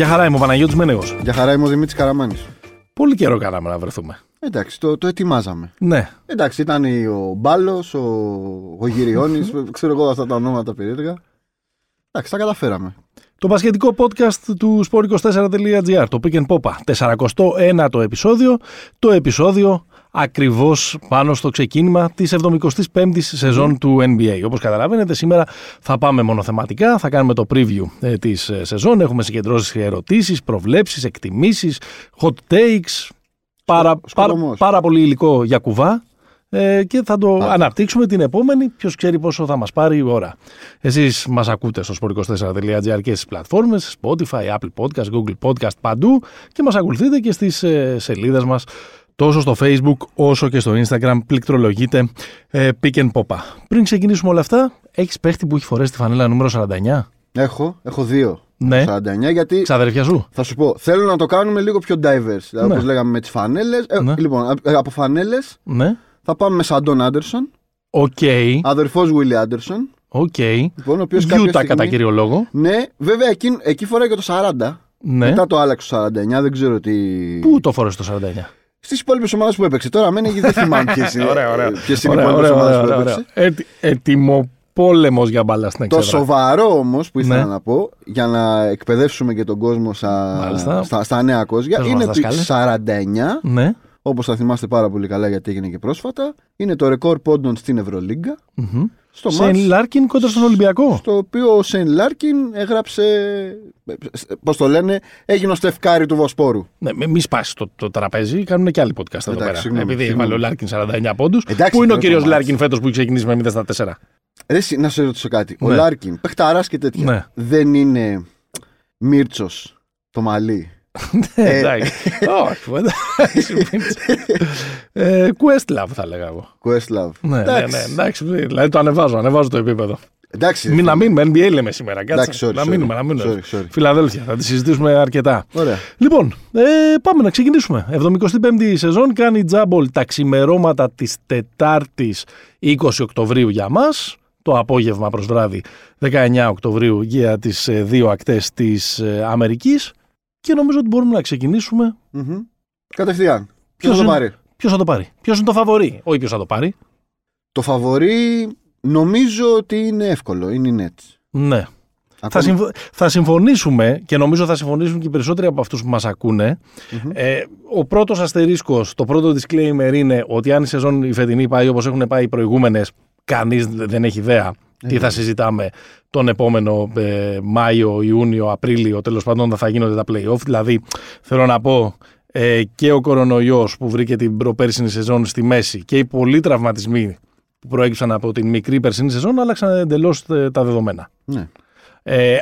Για χαρά είμαι ο Παναγιώτης Μένεγος. Για χαρά είμαι ο Δημήτρης Καραμάνης. Πολύ καιρό κάναμε να βρεθούμε. Εντάξει, το, το ετοιμάζαμε. Ναι. Εντάξει, ήταν ο Μπάλος, ο, ο Γυριώνη, ξέρω εγώ αυτά τα ονόματα περίεργα. Εντάξει, τα καταφέραμε. Το πασχετικό podcast του sport24.gr, το Pick and Popa, 41ο επεισόδιο, το επεισόδιο ακριβώς πάνω στο ξεκίνημα της 75ης σεζόν του NBA. Όπως καταλαβαίνετε σήμερα θα πάμε μονοθεματικά, θα κάνουμε το preview ε, της ε, σεζόν, έχουμε συγκεντρώσεις ερωτήσεις, προβλέψεις, εκτιμήσεις, hot takes, πάρα, πάρα, σκοτωμός. πάρα πολύ υλικό για κουβά ε, και θα το αναπτύξουμε την επόμενη. Ποιος ξέρει πόσο θα μας πάρει η ώρα. Εσείς μας ακούτε στο sport24.gr και στις πλατφόρμες Spotify, Apple Podcast, Google Podcast παντού και μας ακολουθείτε και στις ε, σελίδες μας τόσο στο Facebook όσο και στο Instagram. Πληκτρολογείτε ε, Pick and Popa. Πριν ξεκινήσουμε όλα αυτά, έχεις παίχτη που έχει φορέσει τη φανέλα νούμερο 49. Έχω, έχω δύο. Ναι. 49, γιατί Ξαδερφιά σου. θα σου πω, θέλω να το κάνουμε λίγο πιο diverse. Δηλαδή, Ναι. όπως λέγαμε με τις φανέλες. Ναι. Λοιπόν, α- ε, από φανέλες Ναι. θα πάμε με Σάντον Άντερσον, Οκ. αδερφός Γουίλι Άντερσον. Οκ. Λοιπόν, ο οποίος κάποια Γιούτα στιγμή- κατά κύριο λόγο. Ναι, βέβαια εκεί, εκεί φοράει και το 40. Ναι. Μετά το άλλαξε το 49, δεν ξέρω τι. Πού το φόρεσε το 49. Στις υπόλοιπες ομάδες που έπαιξε. Τώρα μένει δεν θυμάμαι ποιες είναι. Ωραία, ωραία. Ποιες είναι οι Ωραία, υπόλοιπες ωραία, ομάδες ωραία, που ωραία. έπαιξε. Έτι- Ετοιμοπόλεμος για μπάλα στην Το εξέδρα. σοβαρό όμως που ήθελα Ναι. να πω για να εκπαιδεύσουμε και τον κόσμο στα, Μάλιστα. στα, στα νέα κόζια Πες μας, είναι ότι δασκάλε. 49, Ναι. όπως θα θυμάστε πάρα πολύ καλά γιατί έγινε και πρόσφατα, είναι το ρεκόρ πόντων στην Ευρωλίγκα. Μμμ. Στο Σεν μάτς Λάρκιν κόντρα στον Ολυμπιακό. στο οποίο ο Σεν Λάρκιν έγραψε. Πώς το λένε, έγινε ο Στεφ Κάρι του Βοσπόρου. Ναι, μη μη σπάσεις το, το τραπέζι, κάνουν και άλλοι podcast εδώ Εντάξει, πέρα. συγγνώμη, Επειδή έχει συγγνώμη. βάλει ο Λάρκιν 49 πόντους. Εντάξει, Πού είναι ο πρώτο κύριος ματς. Λάρκιν φέτος που έχει ξεκινήσει με 0 στα 4. Ρε, εσύ, να σε ρωτήσω κάτι. Ο Ναι. Λάρκιν, παιχταράς και τέτοια. Ναι. Δεν είναι Μίρτσο το μαλλί. Ε, Εντάξει. Όχι, εντάξει. Ε, Questlove θα λέγα εγώ. Questlove. Ναι, ναι, Εντάξει. ναι, εντάξει. Δηλαδή το ανεβάζω, ανεβάζω το επίπεδο. Εντάξει. Μην να μείνουμε, NBA λέμε σήμερα. Κάτσε. Εντάξει, sorry, να sorry. μείνουμε, να μείνουμε. Sorry, sorry. Φιλαδέλφια, θα τη συζητήσουμε αρκετά. Ωραία. Λοιπόν, ε, πάμε να ξεκινήσουμε. 75η σεζόν κάνει τζάμπολ τα ξημερώματα της Τετάρτης 20 Οκτωβρίου για μας. Το απόγευμα προς βράδυ 19 Οκτωβρίου για τις ε, δύο ακτές της ε, Αμερικής. Και νομίζω ότι μπορούμε να ξεκινήσουμε. Μμμ. Κατευθείαν. Ποιος Ποιος θα το είναι; πάρει; Ποιος θα το πάρει; Ποιος είναι το φαβορή; Όχι ποιος θα το πάρει. Το φαβορή νομίζω ότι είναι εύκολο. Είναι η Nets. Ναι. Θα, Ακόμα- συμφω- θα συμφωνήσουμε και νομίζω θα συμφωνήσουν και οι περισσότεροι από αυτούς που μας ακούνε. Μμμ. Ε, ο πρώτος αστερίσκος, το πρώτο disclaimer είναι ότι αν η σεζόν η φετινή πάει όπως έχουν πάει οι προηγούμενες, κανείς δεν έχει ιδέα τι θα συζητάμε τον επόμενο ε, Μάιο, Ιούνιο, Απρίλιο, τέλος πάντων θα γίνονται τα play-off. Δηλαδή, θέλω να πω, ε, και ο κορονοϊός που βρήκε την προπέρσινη σεζόν στη μέση και οι πολλοί τραυματισμοί που προέκυψαν από την μικρή περσινή σεζόν άλλαξαν εντελώς ε, τα δεδομένα. Ναι. Ε,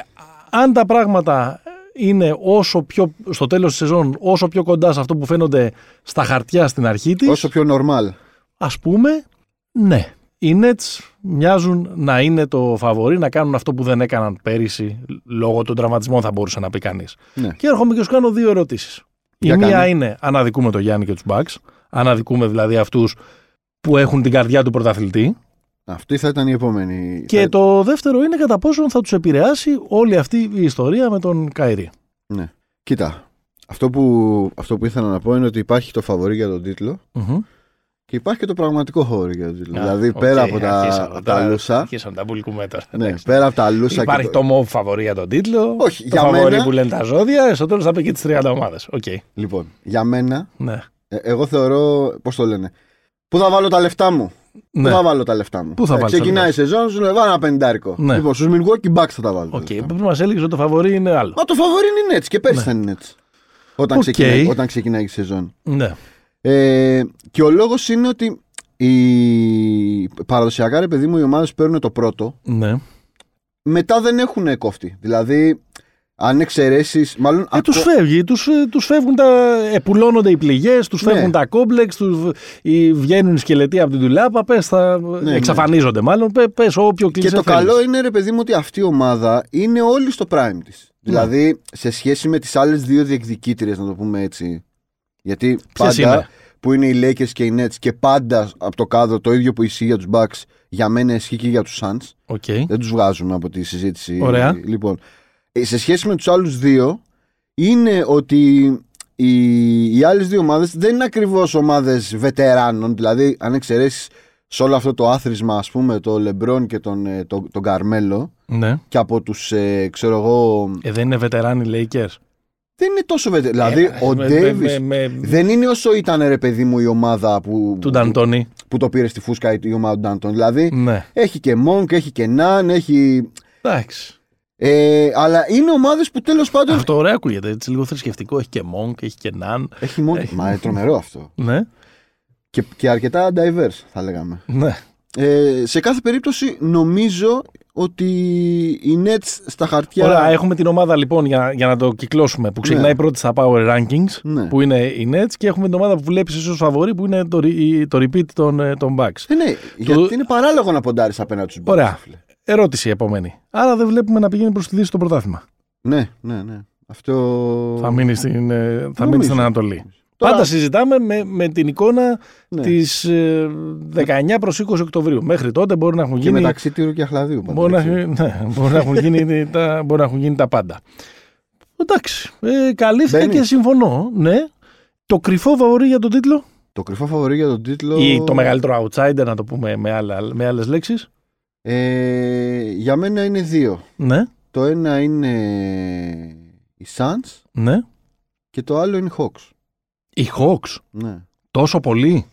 αν τα πράγματα είναι όσο πιο, στο τέλος της σεζόν όσο πιο κοντά σε αυτό που φαίνονται στα χαρτιά στην αρχή της, Όσο πιο normal. ας πούμε, ναι. Οι Nets μοιάζουν να είναι το φαβορή να κάνουν αυτό που δεν έκαναν πέρυσι λόγω των τραυματισμών θα μπορούσε να πει κανείς. Ναι. Και έρχομαι και σου κάνω δύο ερωτήσεις. Η Για μία κάνε. είναι αν αδικούμε τον Γιάννη και τους Bucks, αν αδικούμε δηλαδή αυτούς που έχουν την καρδιά του πρωταθλητή. Αυτή θα ήταν η επόμενη. Και θα- το δεύτερο είναι κατά πόσο θα τους επηρεάσει όλη αυτή η ιστορία με τον Κάιρι. Ναι. Κοίτα. Αυτό που, αυτό που ήθελα να πω είναι ότι υπάρχει το φαβορή για τον τίτλο Μμμ. Και υπάρχει και το πραγματικό φαβορή για τον τίτλο. Α, δηλαδή οκ, πέρα από τα, αρχίσαμε από τα τώρα, λούσα. Αρχίσαμε τα μπουλικούμε τώρα. Ναι, εντάξει. πέρα από τα λούσα. Υπάρχει και το μοβ φαβορή για τον τίτλο. Όχι, το για φαβορή μένα- που λένε τα ζώδια. Στο τέλος θα πει και τις 30 ομάδες. Οκ. Λοιπόν, για μένα, Ναι. ε, εγώ θεωρώ. Πώς το λένε; Πού θα βάλω τα λεφτά μου; Ναι. Πού θα βάλω τα λεφτά μου; Πού θα Ε, βάλεις τα Ξεκινάει η λεφτά σεζόν, σου λέει βάλω ένα πεντάρικο. Ναι. Λοιπόν, στους Milwaukee Bucks θα τα βάλω. τα Οκ. λεφτά μου. Πριν μας έλεγες ότι το φαβορή είναι άλλο. Μα το φαβορή είναι οι Nets και πέρσι ήταν οι Nets. Όταν, Οκ. ξεκινάει, όταν ξεκινάει η σεζόν. Ναι. Ε, και ο λόγος είναι ότι οι παραδοσιακά ρε παιδί μου οι ομάδες που παίρνουν το πρώτο ναι. μετά δεν έχουν κόφτη. Δηλαδή, αν εξαιρέσεις. Μάλλον. Ε, ακο- του φεύγει, τους, ε, τους φεύγουν τα. Επουλώνονται οι πληγές, τους Ναι. φεύγουν τα κόμπλεξ, τους, οι, βγαίνουν οι σκελετοί από την ντουλάπα. Πες, θα ναι. εξαφανίζονται μάλλον. Πε, πες όποιο Και κλισέ το θέλεις. καλό είναι, ρε παιδί μου, ότι αυτή η ομάδα είναι όλη στο prime της. Δηλαδή, σε σχέση με τις άλλες δύο διεκδικήτριες, να το πούμε έτσι. Γιατί Ποιες πάντα είναι; που είναι οι Lakers και οι Nets και πάντα από το κάδρο το ίδιο που ισχύει για τους Bucks, για μένα ισχύει και για τους Suns. OK. Δεν τους βγάζουμε από τη συζήτηση. Ωραία. Λοιπόν, ε, σε σχέση με τους άλλους δύο, είναι ότι οι, οι άλλες δύο ομάδες δεν είναι ακριβώς ομάδες βετεράνων. Δηλαδή, αν εξαιρέσεις σε όλο αυτό το άθροισμα, ας πούμε, το Λεμπρόν και τον, ε, τον, τον Καρμέλο Ναι. και από τους, ε, ξέρω εγώ. Ε, δεν είναι βετεράνοι οι Lakers. Δεν είναι τόσο βετεράνοι. Δηλαδή, Ε, ο με- Ντέιβι. με- με- Δεν είναι όσο ήταν ρε παιδί μου η ομάδα που, Του Νταντόνι. που το πήρε στη φούσκα η η ομάδα του Ντάντον. Δηλαδή Ναι. έχει και Monk, έχει και Ναν, έχει. Εντάξει. Ε, αλλά είναι ομάδες που τέλος πάντων. Αυτό ωραίο ακούγεται. Έτσι, λίγο θρησκευτικό. Έχει και Monk, έχει και Nan. Έχει μόνο. Έχει. Μα είναι τρομερό αυτό. Ναι. Και, και αρκετά diverse, θα λέγαμε. Ναι. Ε, σε κάθε περίπτωση, νομίζω ότι οι Nets στα χαρτιά. Ωραία, έχουμε την ομάδα λοιπόν για, για να το κυκλώσουμε που ξεκινάει Ναι. πρώτη στα Power Rankings Ναι. που είναι οι Nets και έχουμε την ομάδα που βλέπεις εσύ ω φαβορή που είναι το, re- το repeat των, ε, των Bucks. Ε, ναι, γιατί είναι παράλογο να ποντάρεις απέναντι στους Ωραία. Ερώτηση επόμενη. Άρα δεν βλέπουμε να πηγαίνει προς τη Δύση το πρωτάθλημα. Ναι, ναι, ναι. Αυτό. Θα μείνει στην, ε, θα μείνεις Νομίζω. στην Ανατολή. Τώρα- Πάντα συζητάμε με, με την εικόνα Ναι. της ε, 19 προς 20 Οκτωβρίου. Μέχρι τότε μπορεί να έχουν Και γίνει, μεταξύ τύρου και αχλαδίου. πάντα, μπορεί να, έτσι. ναι, μπορεί να έχουν γίνει τα, μπορεί να έχουν γίνει τα πάντα. Εντάξει, ε, καλύφθηκα Μπαίνεις. και συμφωνώ. Ναι. Το κρυφό φαβορή για τον τίτλο; Το κρυφό φαβορή για τον τίτλο. ή το μεγαλύτερο outsider, να το πούμε με, άλλα, με άλλες λέξεις; Ε, για μένα είναι δύο. Ναι, Το ένα είναι οι Suns ναι. και το άλλο είναι οι Hawks. Οι Hawks, Ναι. τόσο πολύ.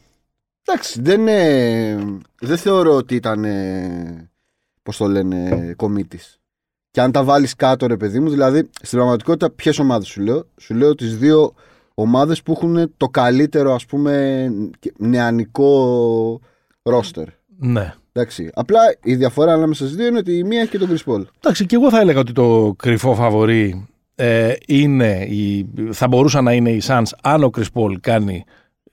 Εντάξει, δεν, είναι, δεν θεωρώ ότι ήταν, ε, πώς το λένε, κομίτης. Και αν τα βάλεις κάτω ρε παιδί μου, δηλαδή στην πραγματικότητα ποιες ομάδες σου λέω; Σου λέω τις δύο ομάδες που έχουν το καλύτερο ας πούμε και- νεανικό ρόστερ. Ναι. Εντάξει. Απλά η διαφορά ανάμεσα στις δύο είναι ότι η μία έχει και τον Chris Paul. Εντάξει, και εγώ θα έλεγα ότι το κρυφό φαβορή ε, είναι η, θα μπορούσαν να είναι οι Suns αν ο Chris Paul κάνει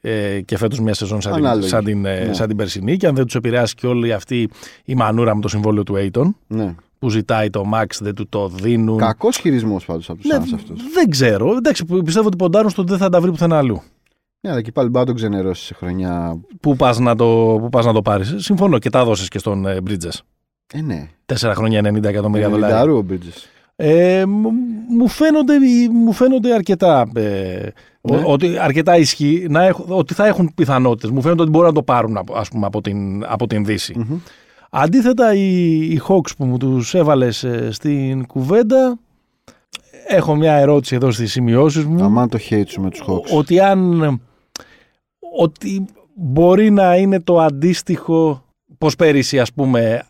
ε, και φέτος μια σεζόν σαν την, Ανάλογη. σαν, την, ε, Ναι. σαν την περσινή και αν δεν τους επηρεάσει και όλη αυτή η μανούρα με το συμβόλαιο του Aiton Ναι. που ζητάει το Max, δεν του το δίνουν. Κακός χειρισμός πάντως από τους Ναι, Suns αυτός. δεν ξέρω. Εντάξει, πιστεύω ότι ποντάρουν στο ότι δεν θα τα βρει πουθενά αλλού. Ναι, αλλά και πάλι μπορεί να τον ξενερώσεις σε χρονιά. Πού πας να το, πού πας να το πάρεις. Συμφωνώ και τα δώσεις και στον ε, Bridges. Ε, ναι. Τέσσερα χρόνια 90 εκατομμύρια δολάρια. Λινταρού ο Bridges. Ε, μου- μου, φαίνονται, μου φαίνονται αρκετά, ε, ο- Ναι. ότι, αρκετά ισχύ, να έχ- ότι θα έχουν πιθανότητες. Μου φαίνεται ότι μπορούν να το πάρουν από, ας πούμε, από, την, από την Δύση. Μμμ. Αντίθετα, οι, οι Hawks που μου τους έβαλες ε, στην κουβέντα, έχω μια ερώτηση εδώ στις σημειώσεις μου. Αμάν το hate σου με τους Hawks. Ότι αν... Ότι μπορεί να είναι το αντίστοιχο πως πέρυσι ας πούμε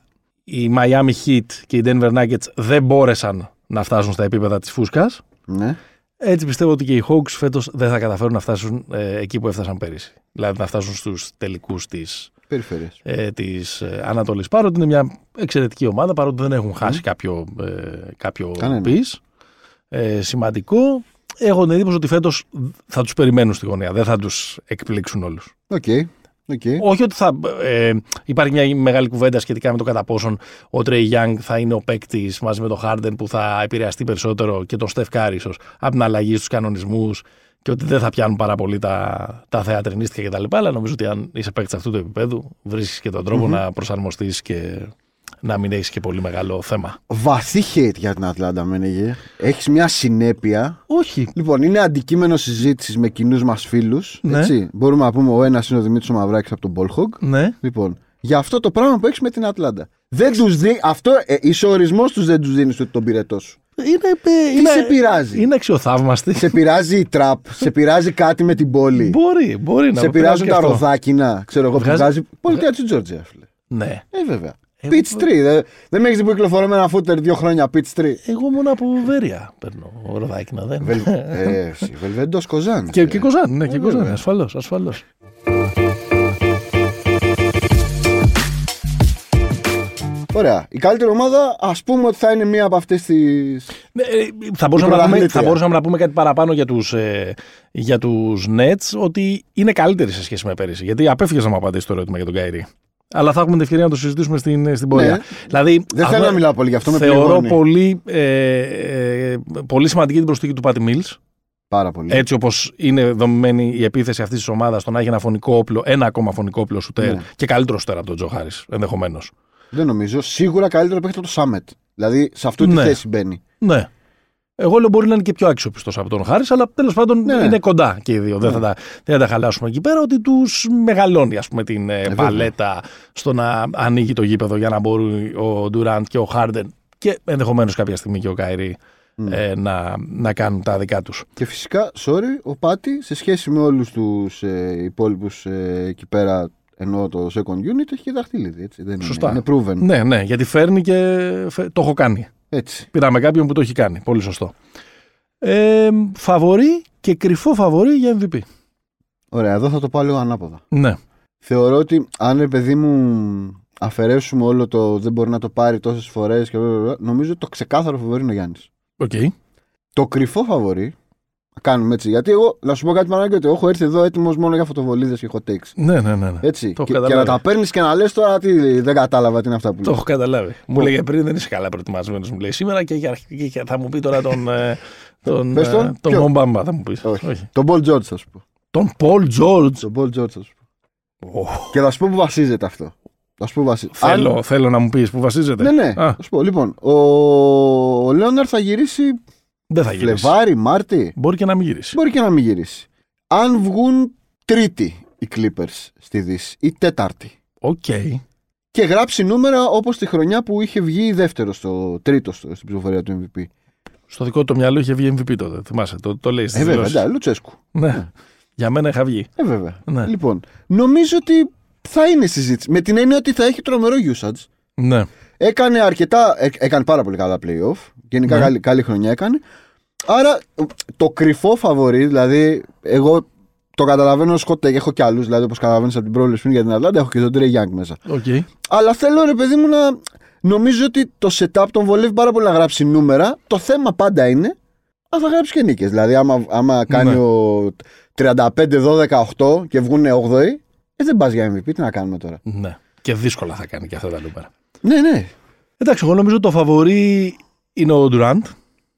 οι Miami Heat και οι Denver Nuggets δεν μπόρεσαν να φτάσουν στα επίπεδα της φούσκας. Ναι. Έτσι πιστεύω ότι και οι Hawks φέτος δεν θα καταφέρουν να φτάσουν ε, εκεί που έφτασαν πέρυσι. Δηλαδή να φτάσουν στους τελικούς της, Περιφέρειες. ε, της ε, Ανατολής. Παρότι είναι μια εξαιρετική ομάδα, παρότι δεν έχουν χάσει κάποιο, ε, κάποιο Κανένα. piece, ε, σημαντικό. Έχω την εντύπωση ότι φέτος θα τους περιμένουν στη γωνία, δεν θα τους εκπλήξουν όλους. OK. OK. Όχι ότι θα ε, υπάρχει μια μεγάλη κουβέντα σχετικά με το κατά πόσον ο Trae Young θα είναι ο παίκτης μαζί με τον Harden που θα επηρεαστεί περισσότερο και τον Στεφ Κάρι ίσως από την αλλαγή στους κανονισμούς και ότι δεν θα πιάνουν πάρα πολύ τα, τα θεατρινίστικα κτλ. Αλλά νομίζω ότι αν είσαι παίκτης αυτού του επιπέδου, βρίσκεις και τον τρόπο να προσαρμοστείς και να μην έχεις και πολύ μεγάλο θέμα. Βαθύ hate για την Ατλάντα, μένεγε. Έχεις μια συνέπεια. Όχι. Λοιπόν, είναι αντικείμενο συζήτησης με κοινούς μας φίλους. Ναι. Έτσι. Μπορούμε να πούμε ο ένας είναι ο Δημήτρης Μαυράκης από τον Bolhog. Ναι. Λοιπόν, για αυτό το πράγμα που έχεις με την Ατλάντα. Δεν τους δει. Αυτό, ε, είσαι ορισμός τους δεν τους δίνεις ούτε τον πυρετό σου. Είναι, ε, Τι είναι, σε πειράζει; είναι αξιοθαύμαστη. Σε πειράζει η τραπ, σε πειράζει κάτι με την πόλη; Μπορεί, μπορεί να σε με πειράζουν πειράζει τα και αυτό. ροδάκινα; Ξέρω εγώ που Βγάζει- βγάζει. Πολιτεία της Τζόρτζια, φίλε. Ναι. Ε, βέβαια. Ε, Pitch 3. Δεν, δεν με έχεις δει που κυκλοφορώ με ένα φούτερ δύο χρόνια pitch 3. Εγώ μόνο από Βέρεια παίρνω ροδάκινα. Δεν. Βελ, ε, εσύ, Βελβέντο Κοζάν. Και, και Κοζάν, ναι, και Ε, Κοζάν. βέβαια. Ασφαλώς, ασφαλώς. Ωραία. Η καλύτερη ομάδα, ας πούμε ότι θα είναι μία από αυτές τι. Ναι, ε, θα, μπορούσαμε να πούμε, πρωταθλήτρια. θα μπορούσαμε να πούμε κάτι παραπάνω για τους, ε, για τους Nets, ότι είναι καλύτεροι σε σχέση με πέρυσι. Γιατί απέφυγες να μου απαντήσεις το ερώτημα για τον Καϊρή. Αλλά θα έχουμε την ευκαιρία να το συζητήσουμε στην, στην πορεία. Ναι. Δηλαδή, Δεν αυτό θέλω να μιλάω πολύ γι' αυτό. Με θεωρώ πληγώνει. πολύ, ε, ε, πολύ σημαντική την προσθήκη του Πάτι Mills. Πάρα πολύ. Έτσι όπως είναι δομημένη η επίθεση αυτής της ομάδας, το να έχει ένα φωνικό όπλο, ένα ακόμα φωνικό όπλο σουτέρ Ναι. και καλύτερο σουτέρ από τον Τζο Χάρη, ενδεχομένως. Δεν νομίζω. Σίγουρα καλύτερο παίχτη από το Σάμετ. Δηλαδή σε αυτή τη Ναι. θέση μπαίνει. Ναι. Εγώ λέω μπορεί να είναι και πιο αξιοπιστός από τον Χάρης, αλλά τέλος πάντων Ναι. είναι κοντά και οι δύο. Δεν, Ναι. θα τα, δεν θα τα χαλάσουμε εκεί πέρα. Ότι τους μεγαλώνει ας πούμε, την ε, βέβαια. παλέτα στο να ανοίγει το γήπεδο για να μπορούν ο Ντουράντ και ο Χάρντεν και ενδεχομένως κάποια στιγμή και ο Καϊρή Mm. ε, να, να κάνουν τα δικά τους. Και φυσικά, sorry, ο Πάτη σε σχέση με όλους τους ε, υπόλοιπους ε, εκεί πέρα, ενώ το second unit έχει και δαχτυλίδι. Έτσι, δεν Σωστά. Είναι, είναι proven. Ναι, ναι, γιατί φέρνει και φε- το έχω κάνει. Έτσι. Πήραμε κάποιον που το έχει κάνει. Πολύ σωστό. Ε, φαβορή και κρυφό φαβορή για MVP. Ωραία, εδώ θα το πάω λίγο ανάποδα. Ναι. Θεωρώ ότι αν ρε παιδί μου αφαιρέσουμε όλο το δεν μπορεί να το πάρει τόσες φορές και μπλα μπλα μπλα, νομίζω ότι το ξεκάθαρο φαβορή είναι ο Γιάννης. Οκ. Το κρυφό φαβορή. Να Κάνουμε έτσι. Γιατί εγώ, να σου πω κάτι μαλάκα, ότι έχω έρθει εδώ έτοιμος μόνο για φωτοβολίδες και hot takes. Ναι, ναι, ναι. ναι. Έτσι. Το Και, έχω και να καταλάβει. τα παίρνεις και να λες τώρα τι δεν κατάλαβα τι είναι αυτά που Το λέω. έχω καταλάβει. Μου λέγε πριν δεν είσαι καλά προετοιμασμένος, μου λέει σήμερα και, για- και- και θα μου πει τώρα τον. ε, τον, Πες τον. ε, τον Ποιο; Μομπάμπα θα μου πεις. Όχι. Τον Paul George θα σου πω. Τον Πολ Τζόρτζ. Τον Paul George θα σου πω. Και θα σου πω που βασίζεται αυτό. Θα σου πω που βασίζεται. Θέλω, Αν- θέλω να μου πεις που βασίζεται. Ναι, ναι. Α, Θα σου πω. Λοιπόν, ο, ο Λέοναρ θα γυρίσει δεν θα γυρίσει. Φλεβάρι, Μάρτι. Μπορεί και να μην γυρίσει. Μπορεί και να μην γυρίσει. Αν βγουν τρίτη οι Clippers στη Δύση ή τέταρτη Οκ. και γράψει νούμερα όπως τη χρονιά που είχε βγει δεύτερο στο τρίτο στο, στην ψηφοφορία του MVP. Στο δικό του το μυαλό είχε βγει MVP τότε. Θυμάσαι, το, το λέει. στις Ε, βέβαια, δηλώσεις. εντάξει, Λουτσέσκου. Ναι. Για μένα είχε βγει. Ε, βέβαια. Ναι. Λοιπόν, νομίζω ότι θα είναι συζήτηση. Με την έννοια ότι θα έχει τρομερό usage. Ναι. Έκανε αρκετά. έ- έκανε πάρα πολύ καλά playoff. Γενικά Ναι. καλή, καλή χρονιά έκανε. Άρα το κρυφό φαβορή, δηλαδή εγώ το καταλαβαίνω ως hot take, έχω κι άλλους, δηλαδή όπως καταλαβαίνεις από την πρόβλεψη πριν για την Ατλάντα, έχω και τον Trey Young μέσα. Οκ. Αλλά θέλω ρε παιδί μου να. Νομίζω ότι το setup τον βολεύει πάρα πολύ να γράψει νούμερα. Το θέμα πάντα είναι αν θα γράψει και νίκες. Δηλαδή, άμα, άμα κάνει Ναι. ο 35-12-8 και βγουν 8η, ε, δεν πας για MVP. Τι να κάνουμε τώρα. Ναι. Και δύσκολα θα κάνει και αυτά τα νούμερα. Ναι, ναι. Εντάξει, εγώ νομίζω το φαβορή είναι ο Ντουραντ.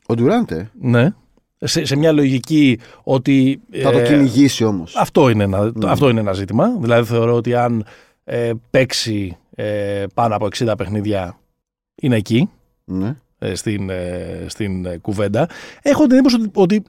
Ο Ντουράντε Ναι. Σε, σε μια λογική ότι. θα το ε, κυνηγήσει όμως. Αυτό είναι, ένα, Ναι. το- αυτό είναι ένα ζήτημα. Δηλαδή θεωρώ ότι αν ε, παίξει ε, πάνω από 60 παιχνίδια είναι εκεί Ναι. ε, στην, ε, στην ε, κουβέντα. Έχω την εντύπωση ότι, ότι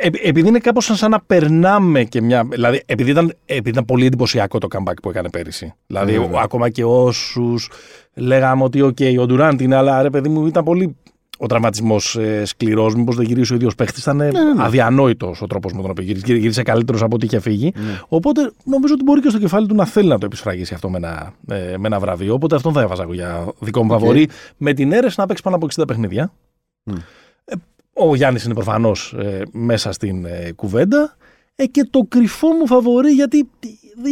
ε, ε, επειδή είναι κάπως σαν, σαν να περνάμε και μια... Δηλαδή επειδή ήταν, επειδή ήταν πολύ εντυπωσιακό το comeback που έκανε πέρυσι. Δηλαδή Βέβαια. ο- ακόμα και όσους λέγαμε ότι οκ, ο Ντουράντ είναι, αλλά ρε παιδί μου ήταν πολύ ο τραυματισμός ε, σκληρός. Μήπως δεν γυρίσει ο ίδιος παίχτης. Ήταν ε, ναι, ναι. αδιανόητος ο τρόπος με τον οποίο γύρισε. Γύρισε καλύτερος από ό,τι είχε φύγει. Ναι. Οπότε νομίζω ότι μπορεί και στο κεφάλι του να θέλει να το επισφραγίσει αυτό με ένα, ε, με ένα βραβείο. Οπότε αυτόν θα έβαζα εγώ για δικό μου Οκ. φαβορή. Με την αίρεση να παίξει πάνω από 60 παιχνίδια. Μμ. Ε, ο Γιάννης είναι προφανώς μέσα στην ε, κουβέντα. Ε, και το κρυφό μου φαβορή γιατί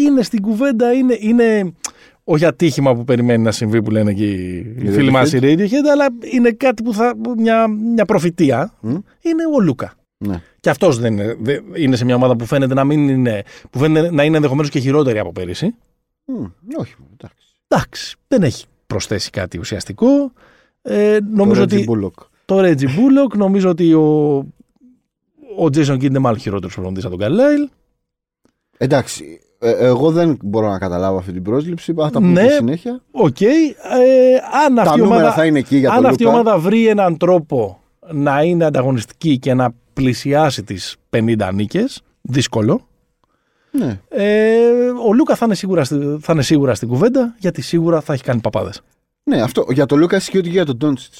είναι στην κουβέντα, είναι, είναι όχι ατύχημα που περιμένει να συμβεί που λένε και οι Οι φίλοι μας οι Radiohead. Radiohead, αλλά είναι κάτι που θα. μια, μια προφητεία. Μμ. Είναι ο Λούκα. Ναι. Και αυτός δεν είναι, δεν- είναι σε μια ομάδα που φαίνεται να μην είναι. που φαίνεται να είναι ενδεχομένως και χειρότερη από πέρυσι. Μμ, όχι, εντάξει. Εντάξει, δεν έχει προσθέσει κάτι ουσιαστικό. Ε, νομίζω Το Reggie ότι Bullock. το Reggie Bullock, νομίζω ότι ο, ο Jason Kidd είναι μάλλον χειρότερος προπονητής από τον Καλάιλ. Εντάξει, ε, εγώ δεν μπορώ να καταλάβω αυτή την πρόσληψη. Θα τα πούμε Ναι. στη συνέχεια. Οκ. Ε, αν Τα αυτή, η νούμερα ομάδα, θα είναι εκεί για αν τον αυτή η Λούκα. ομάδα βρει έναν τρόπο να είναι ανταγωνιστική και να πλησιάσει τις 50 νίκες, δύσκολο, Ναι. ε, ο Λούκα θα είναι, σίγουρα, στη- θα είναι σίγουρα στην κουβέντα γιατί σίγουρα θα έχει κάνει παπάδες. ναι, αυτό. Για τον Λούκα ισχύει ότι και για τον Ντόντσιτ.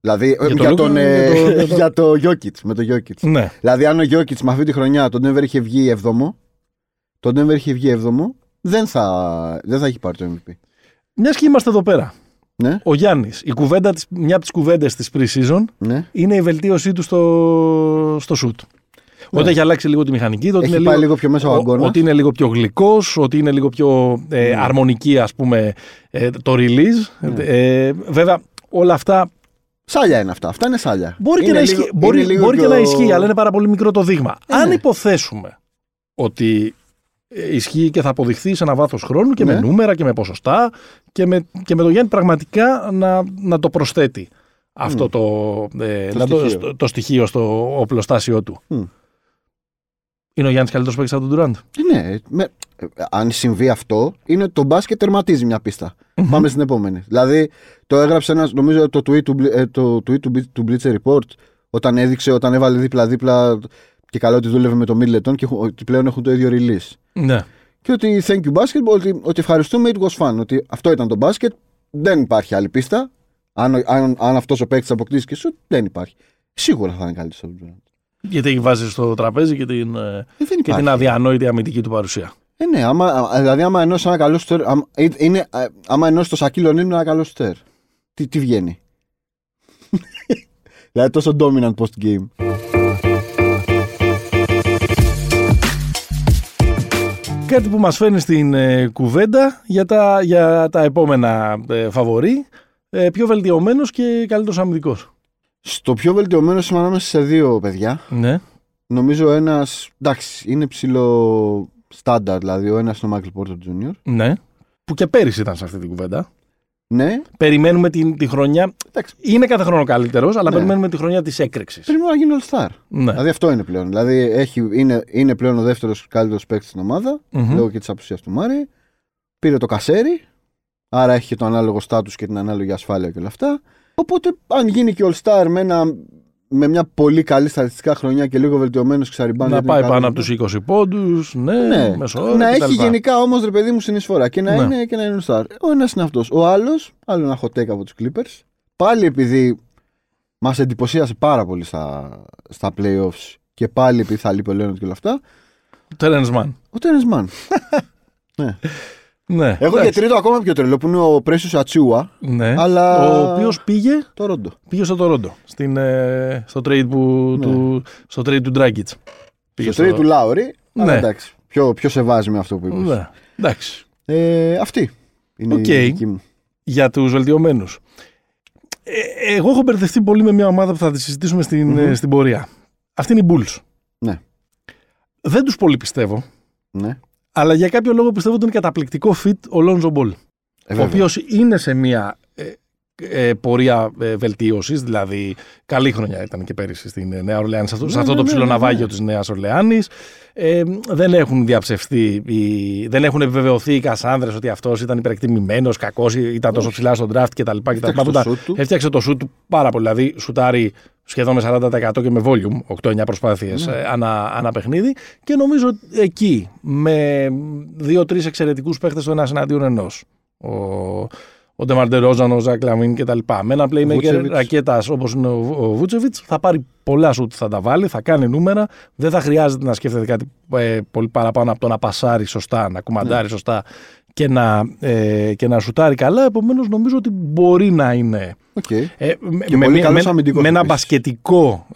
Δηλαδή ε, τον για, Λούκα, τον, ε, για το- για το- για το Jokic, με το Jokic. Ναι. Δηλαδή, αν ο Jokic με αυτή τη χρονιά τον Denver είχε βγει 7ο, τον Denver είχε βγει 7ο, δεν θα, δεν θα έχει πάρει το MVP. Μια και είμαστε εδώ πέρα. Ναι, Ο Γιάννης, η κουβέντα της, μια από τις κουβέντες της pre-season ναι. είναι η βελτίωσή του στο, στο shoot. Ότι έχει αλλάξει λίγο τη μηχανική, το ότι Έχει είναι, πάει λίγο, λίγο πιο μέσα ο ο- αγώνας. ότι είναι λίγο πιο γλυκός, ότι είναι λίγο πιο ε, Ναι. αρμονική, ας πούμε, ε, το release. Ναι. Ε, βέβαια, όλα αυτά Σάλια είναι αυτά. Αυτά είναι σάλια. μπορεί, και, Είναι να, λίγο- ισχύει, μπορεί, είναι λίγο μπορεί και πιο- να ισχύει, αλλά είναι πάρα πολύ μικρό το δείγμα. Ε, Αν ναι. υποθέσουμε ότι ε, ισχύει και θα αποδειχθεί σε ένα βάθος χρόνου και Ναι. με νούμερα και με ποσοστά και με, και με το Γιάννη πραγματικά να, να το προσθέτει αυτό Μμ. το, ε, Το να το, στοιχείο. στο- το στοιχείο στο οπλοστάσιο του. Μμ. Είναι ο Γιάννης καλύτερος παίκτης από τον Τουράντ. Ναι, με, ε, αν συμβεί αυτό, είναι το μπάσκετ τερματίζει μια πίστα. Πάμε στην επόμενη. Δηλαδή, το έγραψε ένας, νομίζω το tweet του, Bli- ε, το tweet του, Bli- του Bleacher Report, Όταν έδειξε, όταν έβαλε δίπλα-δίπλα και καλά ότι δούλευε με το Middleton και ότι πλέον έχουν το ίδιο release. Ναι. Και ότι thank you basketball, ότι, ότι ευχαριστούμε, it was fun. Ότι αυτό ήταν το μπάσκετ, δεν υπάρχει άλλη πίστα. Αν, αν, αν αυτός ο παίκτης αποκτήσει και σου, δεν υπάρχει. Σίγουρα θα είναι καλύτερος από τον Durant. Γιατί βάζει στο τραπέζι και την, ε, Ε, δεν και υπάρχει. την αδιανόητη αμυντική του παρουσία. Ε, ναι, άμα, α, δηλαδή άμα ενώσει ένα καλό στέρ, άμα, ε, είναι, α, άμα ενώσει το Σακύλο είναι ένα καλό στέρ. Τι, τι βγαίνει; δηλαδή τόσο dominant post game. Κάτι που μας φέρνει στην ε, κουβέντα για τα, για τα επόμενα ε, φαβορή. Ε, πιο βελτιωμένος και καλύτερος αμυντικός. Στο πιο βελτιωμένος είμαι ανάμεσα σε δύο παιδιά. Ναι. Νομίζω ένας. Εντάξει, είναι ψηλό στάνταρ. Δηλαδή, ο ένας είναι ο Μάικλ Πόρτερ Jr. Ναι. Που και πέρυσι ήταν σε αυτή την κουβέντα. Ναι, Περιμένουμε την, τη χρονιά. εντάξει. Είναι κάθε χρόνο καλύτερος, αλλά Ναι. περιμένουμε τη χρονιά της έκρηξης. Περιμένω να γίνει All Star. Ναι. Δηλαδή, αυτό είναι πλέον. Δηλαδή, έχει, είναι, είναι πλέον ο δεύτερος καλύτερος παίκτης στην ομάδα. Μμμ. Λόγω και της απουσίας του Μάρι. Πήρε το κασέρι. Άρα έχει και το ανάλογο στάτου και την ανάλογη ασφάλεια και όλα αυτά. Οπότε, αν γίνει και All Star με, ένα, με μια πολύ καλή στατιστικά χρονιά και λίγο βελτιωμένος ξαριμπάν. Να πάει πάνω από τους 20 πόντους, ναι, Ναι, μεσόωρο να κτλ. έχει γενικά όμως ρε παιδί μου συνεισφορά και να, Ναι. είναι, και να είναι star. Ο ένας είναι αυτός. Ο άλλος, άλλο ένα hot take από τους Clippers. Πάλι επειδή μας εντυπωσίασε πάρα πολύ στα, στα playoffs και πάλι επειδή θα λείπει ο Λέοναρτ και όλα αυτά. Terence Mann. Ο Τέρενς Μαν. ναι. Ναι, Έχω και εντάξει. τρίτο ακόμα πιο τρελό που είναι ο Πρέσιος Ατσούα. Ναι. αλλά- Ο οποίος πήγε, Τορόντο. πήγε στο Τορόντο. Στην, ε, στο trade, που, Ναι. του, στο trade του Dragic. Στο trade του Λάουρι. Αλλά Ναι. εντάξει. Πιο, πιο σε βάζει με αυτό που είπες. Ναι. Εντάξει. Ε, αυτή είναι Οκ. η δική μου. Για τους βελτιωμένους. Ε, εγώ έχω μπερδευτεί πολύ με μια ομάδα που θα τη συζητήσουμε στην, Μμμ. ε, στην πορεία. Αυτή είναι οι Bulls. Ναι. Δεν τους πολύ πιστεύω, Ναι. Αλλά για κάποιο λόγο πιστεύω ότι είναι καταπληκτικό fit ο Lonzo Ball. Ε, ο βέβαια. οποίος είναι σε μια ε, ε, πορεία ε, βελτίωσης, δηλαδή καλή χρονιά ήταν και πέρυσι στην ε, Νέα Ορλεάνη, σε αυτό, σε Ναι, αυτό ναι, το ναι, ψηλό ναι, ναυάγιο ναι. της Νέας Ορλεάνης. Ε, δεν έχουν διαψευστεί, οι, δεν έχουν επιβεβαιωθεί οι Κασάνδρες ότι αυτός ήταν υπερεκτιμημένος, κακός, ήταν τόσο Όχι. ψηλά στον draft κτλ. κτλ. Φτιάξε που το τα- shoot του. Έφτιαξε το shoot του πάρα πολύ, δηλαδή σουτάρει σχεδόν με 40% και με volume, 8-9 προσπάθειες Ναι. ε, ανά, ανά παιχνίδι και νομίζω ότι εκεί με δύο-τρεις εξαιρετικούς παίχτες το ένας εναντίον ενός. Ο, ο Ντεμάρ Ντε Ρόζαν, ο Ζακ Λαβίν κτλ. Με ένα playmaker Βούτσεβιτς. ρακέτας όπως είναι ο, ο Βούτσεβιτς, θα πάρει πολλά σουτ, θα τα βάλει, θα κάνει νούμερα. Δεν θα χρειάζεται να σκέφτεται κάτι ε, πολύ παραπάνω από το να πασάρει σωστά, να κουμαντάρει σωστά και να, ε, και να σουτάρει καλά. Επομένως, νομίζω ότι μπορεί να είναι Οκ. ε, με, Και με, πολύ μια- καλός με- αμυντικός με ένα επίσης. μπασκετικό.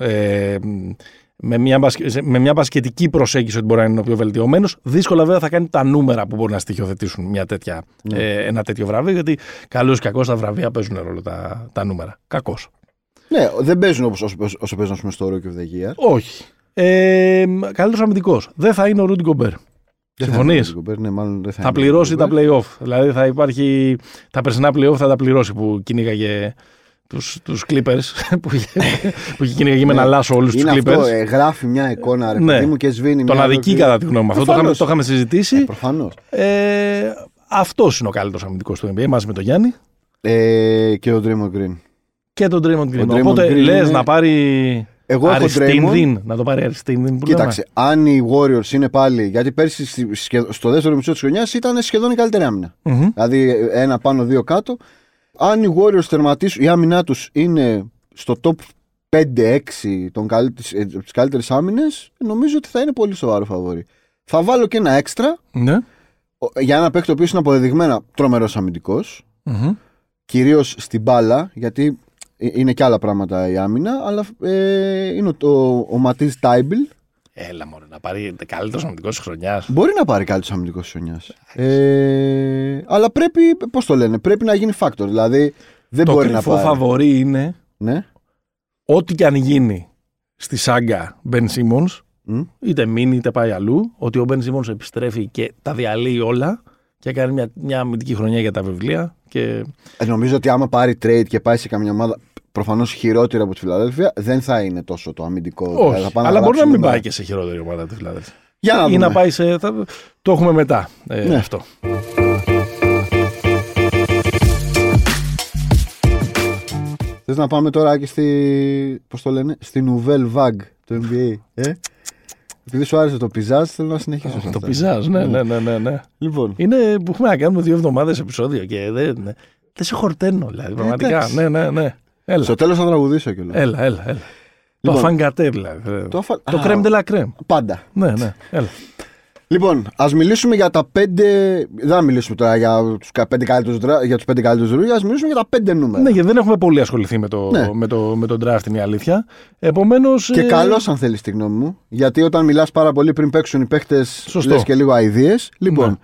Ε, με μια, μπασκε- σε- με μια μπασκετική προσέγγιση ότι μπορεί να είναι ο πιο βελτιωμένος. Δύσκολα βέβαια θα κάνει τα νούμερα που μπορεί να στοιχειοθετήσουν μια τέτοια, Ναι. ε, ένα τέτοιο βραβείο. Γιατί καλό ή κακό στα βραβεία παίζουν ρόλο τα, τα νούμερα. Κακό. Ναι, δεν παίζουν όπως, όσο, όσο παίζουν ας πούμε, στο Rock of the Year. Όχι. Ε, Καλύτερος αμυντικός. Δεν θα είναι ο Ρούντι Γκομπέρ. Δεν θα Συμφωνείς; είναι ο Gobert, Ναι, μάλλον δεν θα, Θα είναι ο πληρώσει τα Gobert. playoff. Δηλαδή θα υπάρχει. Τα περσινά playoff θα τα πληρώσει που κυνήγαγε τους, τους Clippers. που, είχε, που είχε κυνήγαγε με Ναι. ένα λάσο όλους τους Είναι Clippers. αυτό, ε, γράφει μια εικόνα ρε Ναι. παιδί μου και σβήνει Τον μια αδική ολόκληρη- κατά τη γνώμη μου. Αυτό το είχαμε, Προφανώς. το είχαμε συζητήσει. Ε, προφανώς. Ε, αυτός είναι ο καλύτερος αμυντικός του NBA μαζί με τον Γιάννη Ε, και ο Draymond Green. και τον Draymond Green. Draymond Οπότε Green λες είναι- να πάρει. Εγώ έχω Draymond. Αριστίνδιν. Να το πάρει Αριστίνδιν. Που Κοίταξε, αν οι Warriors είναι πάλι. Γιατί πέρσι στη- σχεδ- στο δεύτερο μισό της χρονιάς ήταν σχεδόν η καλύτερη άμυνα. λέμε. Μμμ. Δηλαδή ένα πάνω, δύο κάτω. Αν οι Warriors τερματίσουν, η άμυνά τους είναι στο top 5-6 των καλύτερ- ε, από τι καλύτερε άμυνες, νομίζω ότι θα είναι πολύ σοβαρό φαβόρι. Θα βάλω και ένα έξτρα Ναι. ο- για ένα παίκτη ο οποίος είναι αποδεδειγμένα τρομερός αμυντικός. Μμμ. Κυρίως στην μπάλα, γιατί ε, είναι και άλλα πράγματα η άμυνα, αλλά ε, είναι ο, ο, ο Ματίζ Τάιμπλ. Έλα μωρέ, να πάρει καλύτερος αμυντικός της χρονιάς. Μπορεί να πάρει καλύτερος αμυντικός της χρονιάς. Ε, αλλά πρέπει, πώς το λένε, πρέπει να γίνει factor. Δηλαδή δεν Το μπορεί να κρυφό πάρει. φαβορή είναι Ναι. ό,τι και αν γίνει στη σάγκα Ben Simmons, Μμ. είτε μείνει είτε πάει αλλού, ότι ο Ben Simmons επιστρέφει και τα διαλύει όλα και κάνει μια, μια αμυντική χρονιά για τα βιβλία. Και... Ε, νομίζω ότι άμα πάρει trade και πάει σε καμιά ομάδα προφανώς χειρότερη από τη Φιλαδέλφια, δεν θα είναι τόσο το αμυντικό. Όχι, Δηλαδή, θα πάνε αλλά μπορεί να γράψουν μην μετά. πάει και σε χειρότερη ομάδα τη Φιλαδέλφια. Για να Ή δούμε. να πάει σε. Θα... Το έχουμε μετά ε, Ναι. αυτό. Θες να πάμε τώρα και στη. Πώς το λένε, στη Nouvelle Vague του NBA. Ε; Επειδή σου άρεσε το πιζάζ, θέλω να συνεχίσω. σε Το αυτά. πιζάζ, ναι, ναι, ναι, ναι, ναι. Λοιπόν, Είναι που έχουμε να κάνουμε δύο εβδομάδες επεισόδιο και δεν, δεν σε χορταίνω, δηλαδή. Πραγματικά. εντάξει. Ναι, ναι, ναι. Έλα, στο τέλος θα τραγουδήσω κιόλας. έλα, έλα. έλα. Λοιπόν, το αφανγκατέ, δηλαδή. το Το, αφα- το Α. κρέμ de la crème. Πάντα. Ναι, ναι, έλα. Λοιπόν, ας μιλήσουμε για τα πέντε. Δεν θα μιλήσουμε τώρα για τους πέντε καλύτερους για τους πέντε καλύτερους ρούγια, ας μιλήσουμε για τα πέντε νούμερα. Ναι, γιατί δεν έχουμε πολύ ασχοληθεί με το, Ναι. με το, με το draft, είναι η αλήθεια. Επομένως. Και καλώς, αν θέλεις τη γνώμη μου. Γιατί όταν μιλάς πάρα πολύ πριν παίξουν οι παίχτε, Σωστό. λες και λίγο αειδίε. Λοιπόν, Ναι.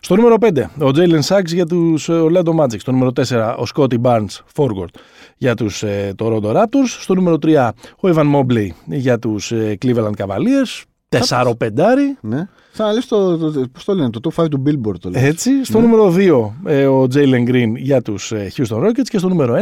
Στο νούμερο 5, ο Jalen Sachs για τους Orlando Magic. Στο νούμερο 4, ο Scotty Barnes, forward, για τους Toronto Raptors. Στο νούμερο 3, ο Evan Mobley για τους Cleveland Cavaliers. 4-5. ναι. Σαν να λες το, το, το, πώς το λένε, το top 5 του Billboard το λένε. Έτσι. Στο νούμερο 2, ε, ο Jalen Green για τους Houston Rockets. Και στο νούμερο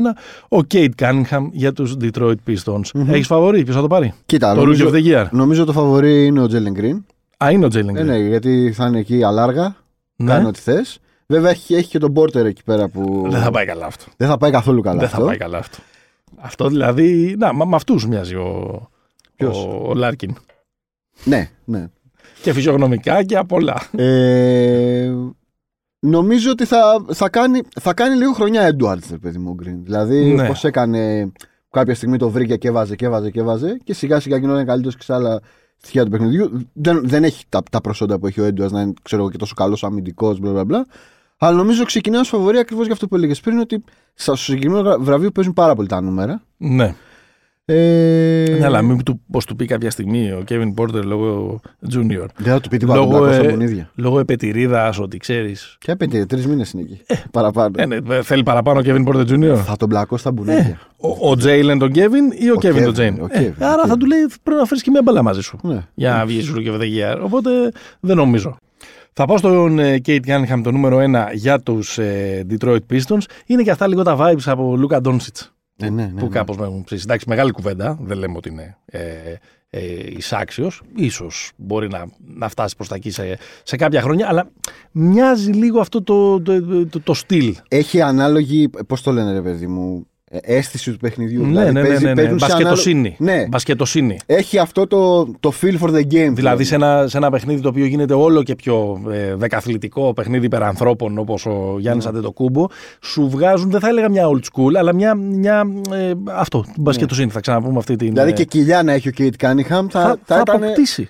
1, ο Kate Cunningham για τους Detroit Pistons. Έχεις φαβορή, ποιος θα το πάρει; Κοίτα, το νομίζω, Rookie of the Year. νομίζω το φαβορή είναι ο Jalen Green. Α, είναι ο Jalen Green. Ε, ναι, γιατί θα είναι εκεί αλάργα, Ναι. κάνει ό,τι θες. Βέβαια έχει, έχει και τον Porter εκεί πέρα που Δεν θα πάει καλά αυτό. δεν θα πάει καθόλου καλά Δεν αυτό. θα πάει καλά αυτό. Αυτό δηλαδή. Να, με αυτούς μοιάζει ο, Ποιος; ο, ο Λάρκιν. Ναι, ναι. Και φυσιογνωμικά και απ' όλα. Ε, νομίζω ότι θα, θα, κάνει, θα κάνει λίγο χρονιά Edwards, ρε παιδί μου, ο Green. Δηλαδή, Ναι. πώς έκανε κάποια στιγμή το βρήκε και έβαζε και έβαζε και έβαζε και σιγά σιγά γινόταν καλύτερος και σε άλλα στοιχεία του παιχνιδιού. Δεν, δεν έχει τα, τα προσόντα που έχει ο Edwards να είναι ξέρω, εγώ, και τόσο καλός αμυντικός, μπλα μπλα μπλα. Αλλά νομίζω ξεκινάει ως φαβορή ακριβώς για αυτό που έλεγες πριν, ότι στο συγκεκριμένο βραβείο παίζουν πάρα πολύ τα νούμερα. Ναι. Ε, Ναι, αλλά μην του, πώς του πει κάποια στιγμή ο Kevin Porter λόγω Junior. Δεν θα του πει τίποτα Λόγω, λόγω, ε, στα μπουνίδια. Λόγω επετηρίδας ότι ξέρεις. Και πέντε, τρεις μήνες είναι εκεί. Παραπάνω. Ε, ναι, θέλει παραπάνω ο Kevin Porter Junior; Θα τον πλακώ στα μπουνίδια. Ο, ο Jalen τον Kevin ή ο, Ο Kevin τον Kevin, Jane. ο Ε, Kevin, άρα ο θα Kevin. του λέει πρέπει να φέρεις και μια μπαλά μαζί σου. ναι. για να βγεις Rookie of the Year. Οπότε δεν νομίζω. Θα πάω στον ε, Kate Cunningham το νούμερο 1 για τους ε, Detroit Pistons. Είναι και αυτά λίγο τα vibes από Λούκα Doncic Ναι, ναι, ναι, που ναι. κάπως με έχουν ψήσει. Εντάξει, μεγάλη κουβέντα. Δεν λέμε ότι είναι ε, ε, εισάξιος. Ίσως μπορεί να, να φτάσει προς τα εκεί σε, σε κάποια χρόνια. Αλλά μοιάζει λίγο αυτό το, το, το, το στυλ. Έχει ανάλογη, πώς το λένε, ρε παιδί μου, ε, αίσθηση του παιχνιδιού. Ναι, Δηλαδή, ναι, ναι, παίζει- ναι, ναι. παίζουν σε Μπασκετοσύνη. ανάλο- Ναι, Μπασκετοσύνη. έχει αυτό το, το feel for the game. Δηλαδή σε ένα, σε ένα παιχνίδι το οποίο γίνεται όλο και πιο ε, δεκαθλητικό παιχνίδι υπερανθρώπων όπως ο Γιάννης Ναι. Αντετοκούμπο, σου βγάζουν, δεν θα έλεγα μια old school, αλλά μια. μια ε, αυτό, την μπασκετοσύνη. Θα ξαναπούμε αυτή την. Δηλαδή ε, και κοιλιά να έχει ο Κέιτ Κάνιχαμ θα, θα, θα, θα έκανε. αποκτήσει.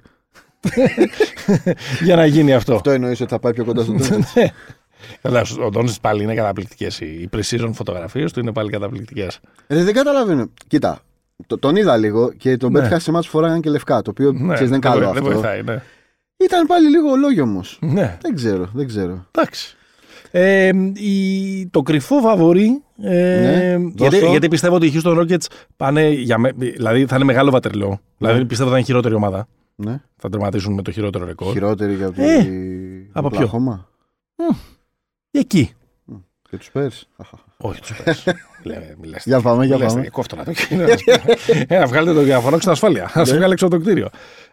Για να γίνει αυτό. Αυτό εννοείς ότι θα πάει πιο κοντά στον Τόνσιτ. Ναι. Καλά, ο Ντόνι πάλι είναι καταπληκτικές. Οι precision φωτογραφίες του είναι πάλι καταπληκτικές. Ε, δεν καταλαβαίνω. Κοίτα, το, τον είδα λίγο και τον Ναι. πέτυχα σε μάτς που φοράγαν και λευκά. Το οποίο Ναι, ξέρεις, δεν είναι καλό δεν αυτό. βοηθάει, ναι. Ήταν πάλι λίγο ολόγιο όμως. ναι. Δεν ξέρω, δεν ξέρω. Εντάξει. Ε, η, το κρυφό φαβορή. Ε, Ναι, γιατί, δώσω. γιατί πιστεύω ότι οι Houston Rockets πάνε για με, δηλαδή θα είναι μεγάλο βατερλό. Δηλαδή πιστεύω ότι θα είναι χειρότερη ομάδα. Ναι. Θα τερματίσουν με το χειρότερο ρεκόρ. Χειρότερη για το. Ε, από ποιο; Οκλαχώμα. Εκεί. Και τους Πέρς. Όχι, τους πες. Λέμε, μιλάστε. Για πάμε, για Μιλάστε, πάμε. Κόφτω να το κάνω. Ε, να βγάλετε το διαφωνό στην ασφάλεια. Να Ναι. σε βγάλει έξω από το κτίριο.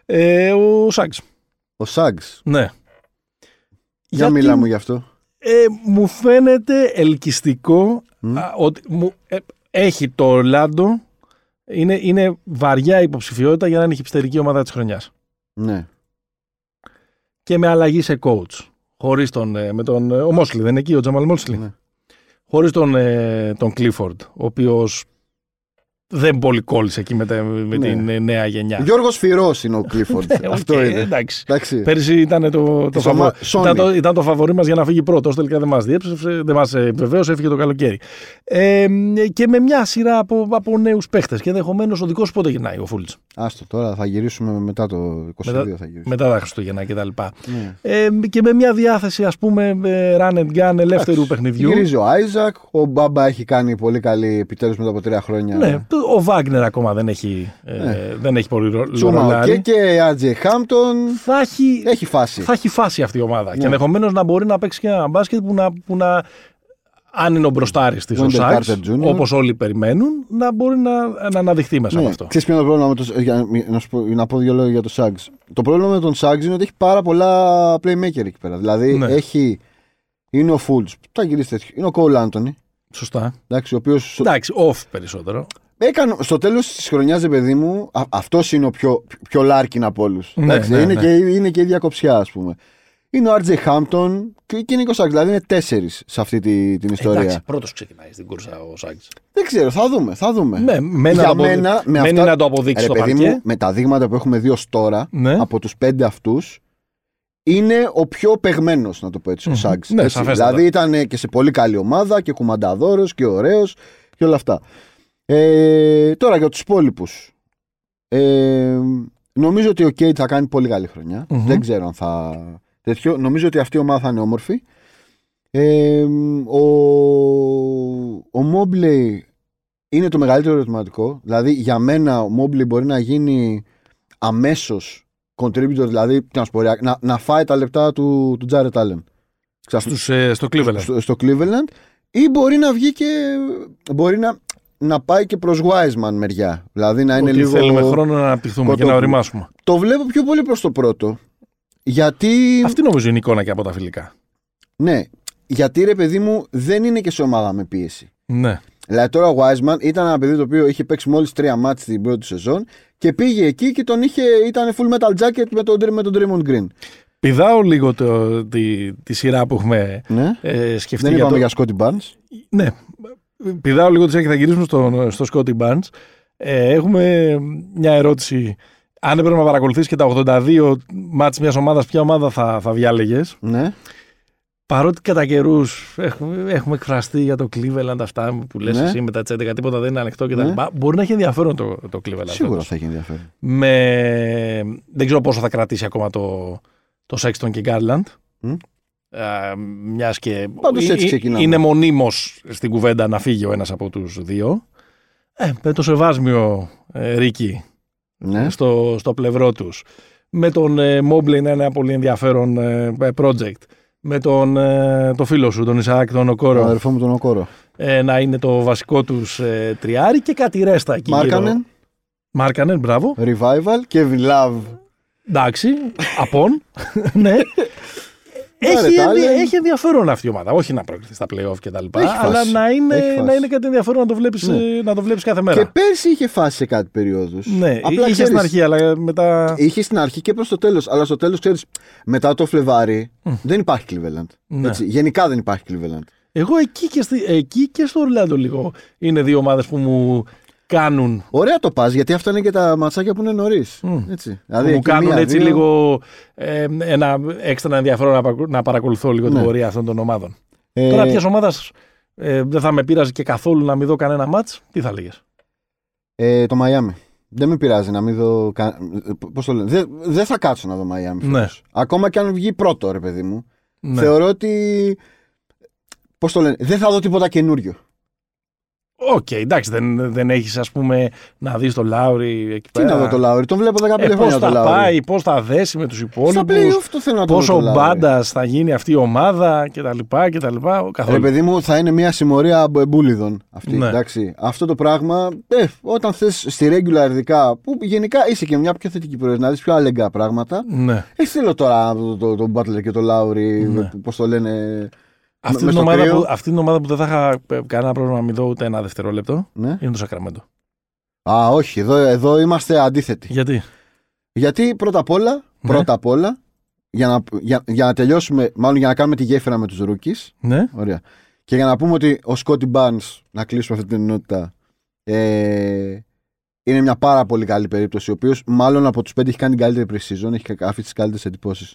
Ε, ο Σάγκς. Ο Σάγκς. Ναι. Για Γιατί, μίλα μου γι' αυτό. ε, μου φαίνεται ελκυστικό Μμ. α, ότι μου, ε, έχει το Ορλάντο. Είναι, είναι βαριά υποψηφιότητα για να είναι η χυψτερική ομάδα της χρονιάς. Ναι. Και με αλλαγή σε coach. Χωρίς τον, ε, με τον, ε, ο Μόσλι, δεν είναι εκεί ο Τζαμαλ Μόσλι. Ναι. Χωρίς τον, ε, τον Clifford, ο οποίος δεν πολύ κόλλησε εκεί με, τα- με Ναι. την ε, νέα γενιά. Γιώργος Φυρός είναι ο Κλίφορντ. Ε, αυτό οκ, είναι. Εντάξει. Εντάξει. Πέρυσι ήταν το, το, Της φαβο... ομα- Sony. ήταν, το, ήταν το φαβορή μας για να φύγει πρώτος. Τελικά δεν μας διέψευσε, δεν μας επιβεβαίωσε, έφυγε το καλοκαίρι. Ε, και με μια σειρά από, από νέους παίχτες. Και ενδεχομένως ο δικός πότε γυρνάει ο Φούλτς; Άστο, τώρα θα γυρίσουμε μετά το 22 Μετά- θα γυρίσουμε. Μετά τα Χριστούγεννα κτλ. Ναι. Ε, και με μια διάθεση, ας πούμε, ε, run and gun ελεύθερου παιχνιδιού. Γυρίζει ο Άιζακ, ο Μπάμπα έχει κάνει πολύ καλή επιτέλους μετά από τρία χρόνια. Ναι, το- ο Βάγνερ ακόμα δεν έχει, ε, Ναι. δεν έχει πολύ ρο- Τσούμα ο ρολάρι. και Άτζε Χάμπτον. Θα έχει, Έχει φάση. θα έχει φάση αυτή η ομάδα. Ναι. Και ενδεχομένως να μπορεί να παίξει και ένα μπάσκετ που να, που να αν είναι ο μπροστάρης της ο Wendell Σάξ, Carter Jr. όπως όλοι περιμένουν, να μπορεί να, να αναδειχθεί μέσα Ναι. από αυτό. Ξέρεις ποιο είναι το πρόβλημα με το για, να, σου πω, να πω δύο λόγια για το Σάγκ. Το πρόβλημα με τον Σάγκ είναι ότι έχει πάρα πολλά playmaker εκεί πέρα. Δηλαδή Ναι. έχει. Είναι ο Φούλτ. Θα γυρίσει τέτοιο. Είναι ο Κόουλ Άντωνη. Σωστά. Εντάξει, ο οποίο. Εντάξει, off περισσότερο. Έκανε, στο τέλος της χρονιάς, ρε παιδί μου, αυτός είναι ο πιο, πιο Λάρκιν από όλους. Ναι, ναι, είναι, ναι. Και, είναι και η διακοψιά, ας πούμε. Είναι ο RJ Hampton και, και Νίκο Σάξ. Δηλαδή είναι τέσσερις σε αυτή τη, την ιστορία. Εντάξει, πρώτος ξεκινάει στην κούρσα ο Σάγκη. Δεν ξέρω, θα δούμε. Θα δούμε. Ναι, μένει Για να, το αποδει- μένα, με μένει αυτά- να το αποδείξει Ρε το παιδί παρκέ. μου, με τα δείγματα που έχουμε δει ως τώρα, Ναι. από τους πέντε αυτούς, είναι ο πιο παιγμένο, να το πω έτσι, ο Μμμ. Σάγκ. Ναι, σαφέστατα. δηλαδή ήταν και σε πολύ καλή ομάδα και κουμανταδόρος και ωραίος και όλα αυτά. Ε, τώρα για τους υπόλοιπους. Ε, νομίζω ότι ο Κέιτ θα κάνει πολύ καλή χρονιά. Μμμ. Δεν ξέρω αν θα. Τέτοιο. Νομίζω ότι αυτή η ομάδα θα είναι όμορφη. Ε, ο ο Μόμπλεϊ είναι το μεγαλύτερο ερωτηματικό. Δηλαδή για μένα ο Μόμπλεϊ μπορεί να γίνει αμέσως contributor, δηλαδή τι να, σου πω, ρε, να, να φάει τα λεπτά του, του Jared Allen. Στους, ε, στο Cleveland. Στο, στο Cleveland ή μπορεί να βγει και μπορεί να, να πάει και προς Wiseman μεριά. Δηλαδή να είναι Ότι λίγο... θέλουμε χρόνο να αναπτυχθούμε και να κοτόπουλο. οριμάσουμε. Το βλέπω πιο πολύ προς το πρώτο. Γιατί... Αυτή νομίζω είναι η εικόνα και από τα φιλικά. Ναι. Γιατί ρε παιδί μου δεν είναι και σε ομάδα με πίεση. Ναι. Δηλαδή τώρα ο Wiseman ήταν ένα παιδί το οποίο είχε παίξει μόλις τρία μάτς την πρώτη σεζόν και πήγε εκεί και τον είχε, ήταν full metal jacket με τον, με τον Draymond Green. Πηδάω λίγο το, τη, τη σειρά που έχουμε Ναι. ε, σκεφτεί Δεν για είπαμε το... για Scotty Barnes. Ναι. Πηδάω λίγο τη σειρά και θα γυρίσουμε στο, στο Scotty Barnes. Ε, έχουμε μια ερώτηση. Αν έπρεπε να παρακολουθήσει και τα 82 μάτς μιας ομάδας, ποια ομάδα θα, θα διάλεγες; Ναι. Παρότι κατά καιρούς έχουμε, έχουμε εκφραστεί για το Cleveland αυτά που λες Ναι. εσύ με τα 11 τίποτα δεν είναι ανοιχτό κτλ. Ναι. Μπορεί να έχει ενδιαφέρον το, το Cleveland. Σίγουρα φέτος. θα έχει ενδιαφέρον. Με... Δεν ξέρω πόσο θα κρατήσει ακόμα το, το Sexton και Garland. Μμ. Ε, μιας και Πάντως έτσι ε- ξεκινάμε. είναι μονίμως στην κουβέντα να φύγει ο ένας από τους δύο. Ε, με το σεβάσμιο ε, Ρίκη Ναι. στο, στο πλευρό τους. Με τον ε, Mobley να είναι ένα πολύ ενδιαφέρον ε, project. Με τον ε, το φίλο σου, τον Ισαάκ, τον Ο Οκόρο, αδερφό μου τον Οκόρο. ε, να είναι το βασικό τους ε, τριάρι και κάτι ρέστα εκεί γύρω. Μάρκανεν, Μάρκανεν, μπράβο. Revival, Kevin Love. Εντάξει, απόν. ναι. Πάρε Έχει, τα ενδια- άλλα. έχει ενδιαφέρον αυτή η ομάδα. Όχι να προκριθεί στα playoff και τα λοιπά, Έχει φάση. αλλά να είναι, Έχει φάση. να είναι κάτι ενδιαφέρον να το βλέπεις, Ναι. ε, να το βλέπεις κάθε Και μέρα. πέρσι είχε φάσει σε κάτι περιόδους. Ναι, είχε στην αρχή, αλλά μετά. Είχε στην αρχή και προς το τέλος. Αλλά στο τέλος, ξέρεις, μετά το Φλεβάρι Μμ. δεν υπάρχει Cleveland. Ναι. Έτσι, γενικά δεν υπάρχει Cleveland. Εγώ εκεί και, στη, εκεί και στο Ορλάντο λίγο είναι δύο ομάδες που μου κάνουν. Ωραία το πας, γιατί αυτά είναι και τα ματσάκια που είναι νωρίς. Μμ. Έτσι. που Δηλαδή, μου εκεί κάνουν μία, έτσι δύο- λίγο ε, ένα έξτρα ενδιαφέρον να, παρακολου- να παρακολουθώ λίγο την Ναι. πορεία αυτών των ομάδων. Ε, Τώρα, ποιας ομάδας ε, δεν θα με πείραζε και καθόλου να μην δω κανένα μάτς, τι θα λέγες; ε, το Μαϊάμι. Δεν με πειράζει να μην δω. κα- Πώς το λένε. Δεν, δεν θα κάτσω να δω Μαϊάμι. Ναι. φέτος. Ακόμα και αν βγει πρώτο, ρε παιδί μου. Ναι. Θεωρώ ότι. Πώς το λένε. Δεν θα δω τίποτα καινούριο. Οκ, εντάξει, δεν, δεν έχεις ας πούμε να δεις το Λάουρι εκεί Τι πέρα. να δω το Λάουρι. Τον βλέπω 15 Ε, πώς χρόνια το θα Λάουρι. πάει, πώς θα δέσει με τους Στα υπόλοιπου, playoff το θέλω να το δω πόσο το Λάουρι. μπάντα θα γίνει αυτή η ομάδα κτλ. κτλ. Ρε Καθόλου. παιδί μου, θα είναι μια συμμορία μπο- μπούλιδων αυτή. Ναι. Εντάξει. Αυτό το πράγμα, ε, όταν θες στη regular ειδικά, που γενικά είσαι και μια πιο θετική προϊόν, να δεις πιο αλεγκά πράγματα. Ναι. Ε, θέλω τώρα τον το, το Butler και το Lowry, Ναι. πώς το λένε. Αυτή μες την, στο ομάδα κρύο. που, αυτή την ομάδα που δεν θα είχα ε, κανένα πρόβλημα να μην δω ούτε ένα δευτερόλεπτο Ναι. είναι το Σακραμέντο. Α, όχι, εδώ, εδώ είμαστε αντίθετοι. Γιατί; Γιατί πρώτα απ' όλα, Ναι. πρώτα απ' όλα για, να, για, για να τελειώσουμε, μάλλον για να κάνουμε τη γέφυρα με τους Rookies. Ναι. Ωραία. Και για να πούμε ότι ο Σκότι Barnes, να κλείσουμε αυτή την ενότητα, ε, είναι μια πάρα πολύ καλή περίπτωση. Ο οποίος μάλλον από τους πέντε έχει κάνει την καλύτερη pre-season, έχει αφήσει τις καλύτερες εντυπώσεις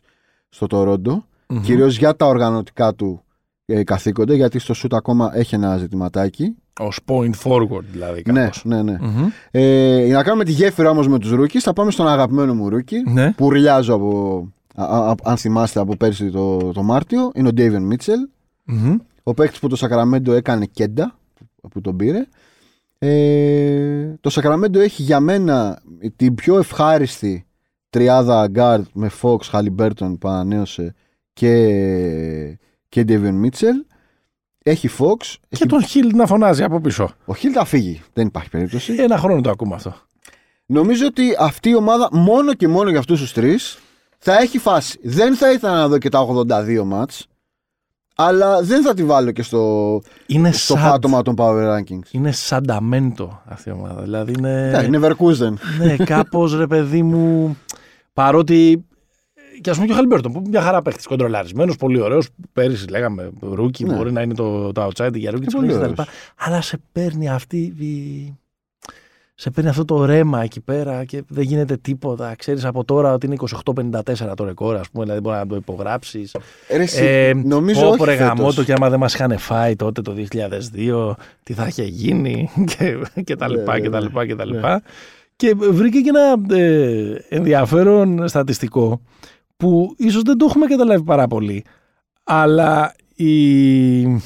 στο Τορόντο. Μμμ. Κυρίως για τα οργανωτικά του ε, καθήκοντα, γιατί στο shoot ακόμα έχει ένα ζητηματάκι. Ως point forward δηλαδή Ναι, κάπως. ναι, ναι. Μμμ. Ε, για να κάνουμε τη γέφυρα όμως με τους Rookies, θα πάμε στον αγαπημένο μου Rookie, Ναι. που ουρλιάζω από, α, α, α, αν θυμάστε από πέρσι το, το Μάρτιο, είναι ο Davion Mitchell. Μμμ. Ο παίκτης που το Σακραμέντο έκανε κέντα, που τον πήρε. Ε, το Σακραμέντο έχει για μένα την πιο ευχάριστη τριάδα guard με Fox, Halliburton που ανανέωσε και, και Devion Mitchell. Έχει Fox. Και Έχει... τον Χιλ να φωνάζει από πίσω. Ο Hill θα φύγει. Δεν υπάρχει περίπτωση. Ένα χρόνο το ακούμε αυτό. Νομίζω ότι αυτή η ομάδα μόνο και μόνο για αυτούς τους τρεις θα έχει φάση. Δεν θα ήθελα να δω και τα 82 μάτς, αλλά δεν θα τη βάλω και στο, Είναι στο σαν, πάτωμα των Power Rankings. είναι σανταμέντο αυτή η ομάδα. Δηλαδή είναι, Ναι, είναι Verkusen. ναι, κάπως ρε παιδί μου, παρότι και ας πούμε και ο Χαλμπέρτον που μια χαρά παίχτης, κοντρολαρισμένος, πολύ ωραίος. Πέρυσι λέγαμε rookie, Ναι. μπορεί να είναι το, το outside για rookie Και της πολύ χρονιά κτλ. ωραίος. Αλλά σε παίρνει αυτή η... Σε παίρνει αυτό το ρέμα εκεί πέρα και δεν γίνεται τίποτα. Ξέρεις από τώρα ότι είναι 28-54 το ρεκόρ, ας πούμε, δηλαδή μπορεί να το υπογράψεις. Ρε, εσύ, Ε, νομίζω πω, όχι ρε φέτος. γαμώτο και άμα δεν μας είχαν φάει τότε το 2002 τι θα είχε γίνει και, και τα λοιπά Ναι, και τα ναι, λοιπά και τα ναι. λοιπά. Και βρήκε και ένα ε, ενδιαφέρον στατιστικό που ίσως δεν το έχουμε καταλάβει πάρα πολύ αλλά η, η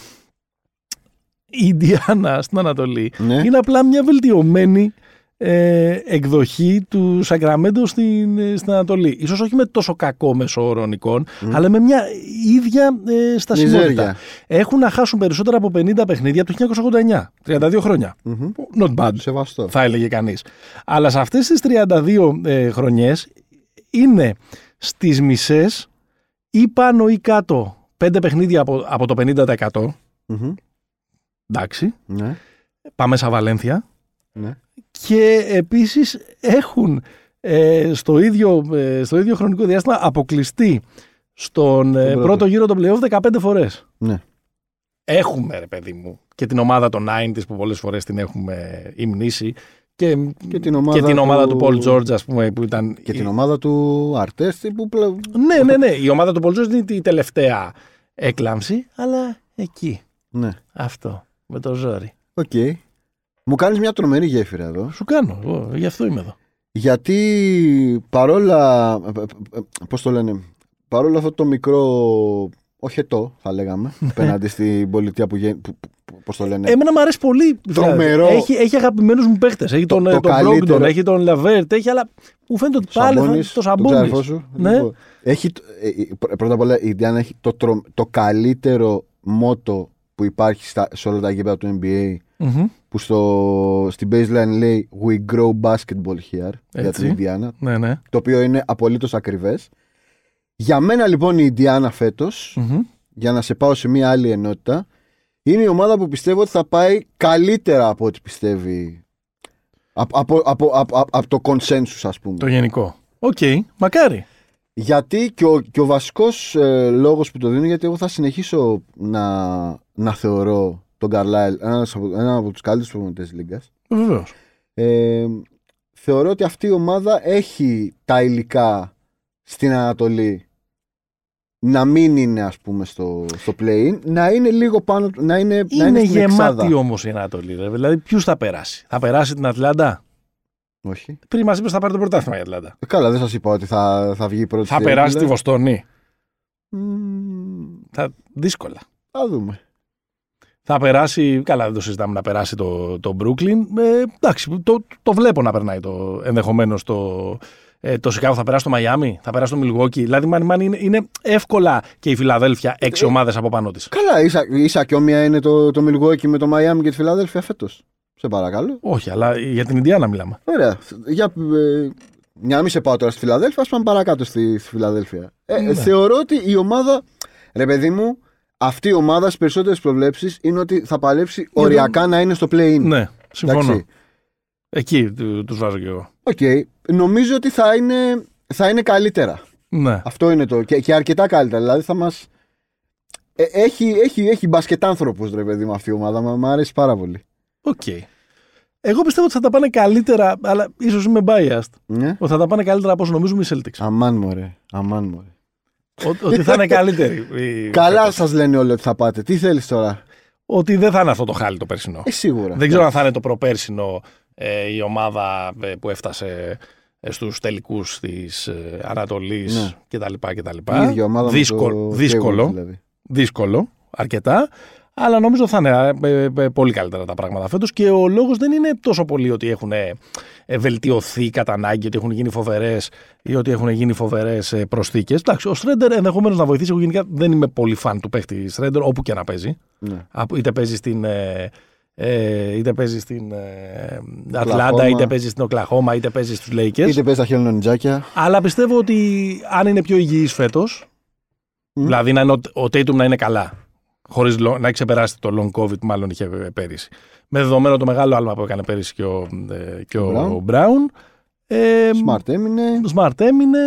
Ιντιάνα στην Ανατολή Ναι. είναι απλά μια βελτιωμένη ε, εκδοχή του Σαγκραμέντο στην, ε, στην Ανατολή. Ίσως όχι με τόσο κακό μέσο όρο εικόν, αλλά με μια ίδια ε, στασιμότητα. Μιζέρια. Έχουν να χάσουν περισσότερα από 50 παιχνίδια από το 1989, 32 χρόνια. Μμμ. Not bad, Σεβαστό. θα έλεγε κανείς. Αλλά σε αυτές τις 32 ε, χρονιές είναι στις μισές ή πάνω ή κάτω 5 παιχνίδια από, από το 50%. Μμμ. Εντάξει, Ναι. πάμε σαν Βαλένθια. Ναι. και επίσης έχουν ε, στο, ίδιο, ε, στο ίδιο χρονικό διάστημα αποκλειστεί στον ε, πρώτο. πρώτο γύρο των playoff 15 φορές. Ναι. Έχουμε ρε παιδί μου και την ομάδα των 90s που πολλές φορές την έχουμε υμνήσει και, Και την ομάδα, και την ομάδα του, του Paul George ας πούμε που ήταν... Και την ομάδα του Αρτέστη που πλέον. Ναι, ναι, ναι. Η ομάδα του Paul George είναι η τελευταία έκλαμψη αλλά εκεί. Ναι. Αυτό. Με το ζόρι. Οκ. Μου κάνεις μια τρομερή γέφυρα εδώ. Σου κάνω. Εγώ, γι' αυτό είμαι εδώ. Γιατί παρόλα. Πώς το λένε. Παρόλο αυτό το μικρό. Οχετό, θα λέγαμε. απέναντι στην πολιτεία που. γεν- που- που- Πώς το λένε. Εμένα μου αρέσει πολύ. Τρομερό. Έχει, έχει αγαπημένους μου παίχτες. Έχει τον, το ε, τον καλύτερο. Brogdon, έχει τον Λαβέρτ, έχει αλλά. Μου φαίνεται ότι πάλι θα, Σαμπόνις, το τον Σαμπόνι. ξάδερφό σου. Ναι. Λοιπόν, Έχει, το- ε, ε, πρω- πρώτα απ' όλα η Ιντιάνα έχει το, τρο- το καλύτερο μότο που υπάρχει στα, σε όλα τα γήπεδα του NBA που στο, στην baseline λέει We grow basketball here για Έτσι. την Ιντιάνα Ναι, ναι. το οποίο είναι απολύτως ακριβές για μένα λοιπόν η Ιντιάνα φέτος Μμμ. για να σε πάω σε μια άλλη ενότητα είναι η ομάδα που πιστεύω ότι θα πάει καλύτερα από ό,τι πιστεύει από, από, από, από, από, από το consensus ας πούμε Το γενικό. Οκ, μακάρι. γιατί και ο, και ο βασικός ε, λόγος που το δίνω γιατί εγώ θα συνεχίσω να, να θεωρώ τον Καρλάιλ ένας από, ένα από τους καλύτερους προπονητές της Λίγκας Βεβαίως. ε, θεωρώ ότι αυτή η ομάδα έχει τα υλικά στην Ανατολή να μην είναι ας πούμε στο, στο play-in να είναι λίγο πάνω του- να είναι, να Είναι είναι στην εξάδα. γεμάτη όμως η Ανατολή. ρε. Δηλαδή, ποιους θα περάσει; Θα περάσει την Ατλάντα; Όχι. Πριν μας είπες θα πάρει το πρωτάθλημα η Ατλάντα. Ε, καλά δεν σας είπα ότι θα, θα βγει πρώτη Θα στη περάσει τη regular. Βοστόνη. Μμμ, Θα... Δύσκολα. θα δούμε Θα περάσει, καλά δεν το συζητάμε να περάσει το, το Brooklyn. Ε, εντάξει, το, το βλέπω να περνάει το ενδεχομένως το, ε, το Σικάγο. Θα περάσει το Μαϊάμι, θα περάσει το Milwaukee. Δηλαδή, μαν, μαν, είναι, είναι εύκολα και η Φιλαδέλφια έξι Ε, ομάδες από πάνω της. Καλά, ίσα, ίσα και όμοια είναι το, το Milwaukee με το Miami και τη Φιλαδέλφια φέτος. Σε παρακαλώ. Όχι, αλλά για την Ινδιάνα μιλάμε. Ωραία. Για, ε, για να μην σε πάω τώρα στη Φιλαδέλφια, ας πάμε παρακάτω στη, στη Φιλαδέλφια. Ε, Ναι. Θεωρώ ότι η ομάδα. Ρε παιδί μου, αυτή η ομάδα στις περισσότερες προβλέψεις είναι ότι θα παλέψει οριακά να είναι στο play-in. Ναι, συμφωνώ. Εντάξει. Εκεί του τους βάζω κι εγώ. Οκ. Νομίζω ότι θα είναι, θα είναι καλύτερα. Ναι. Αυτό είναι το. Και, και αρκετά καλύτερα. Δηλαδή θα μας. Ε, έχει, έχει, έχει μπασκετάνθρωπους ρε παιδί μου αυτή η ομάδα. Μ' μ' αρέσει πάρα πολύ. Οκ. Εγώ πιστεύω ότι θα τα πάνε καλύτερα, αλλά ίσως είμαι biased. Ναι. Ότι θα τα πάνε καλύτερα από όσο νομίζουμε οι Celtics. Αμάν μωρέ. Αμάν μωρέ. Ότι- ότι θα είναι καλύτεροι. οι- Καλά σας λένε όλοι ότι θα πάτε. Τι θέλεις τώρα; Ότι δεν θα είναι αυτό το χάλι το περσινό. Ε, σίγουρα. Δεν ξέρω αν θα είναι το προπέρσινο ε, η ομάδα ε, που έφτασε ε, στους τελικούς της ε, Ανατολής Ναι. κτλ. κτλ. Η ίδια ομάδα με δύσκολο, το δύσκολο, Hayward, δηλαδή. δύσκολο, αρκετά. Αλλά νομίζω θα είναι ε, ε, ε, πολύ καλύτερα τα πράγματα φέτος και ο λόγος δεν είναι τόσο πολύ ότι έχουν ε, ε, βελτιωθεί κατά ανάγκη, ότι έχουν γίνει φοβερές ή ότι έχουν γίνει φοβερές προσθήκες. Εντάξει, ο Σρέντερ ενδεχομένως να βοηθήσει. Εγώ γενικά δεν είμαι πολύ φαν του παίχτη Σρέντερ, όπου και να παίζει. Ναι. Από- είτε παίζει στην, ε, ε, είτε παίζει στην ε, Οκλαχώμα. Ατλάντα, είτε παίζει στην Οκλαχώμα, είτε παίζει στους Lakers. Είτε παίζει τα χελονιτζάκια. Αλλά πιστεύω ότι αν είναι πιο υγιής φέτος, Μμ. δηλαδή να είναι ο, ο Tatum να είναι καλά, χωρίς λο- να έχει ξεπεράσει το long covid που μάλλον είχε πέρυσι. Με δεδομένο το μεγάλο άλμα που έκανε πέρυσι και ο, ε, και ο Brown. Brown. Ε, Smart έμεινε. Smart έμεινε.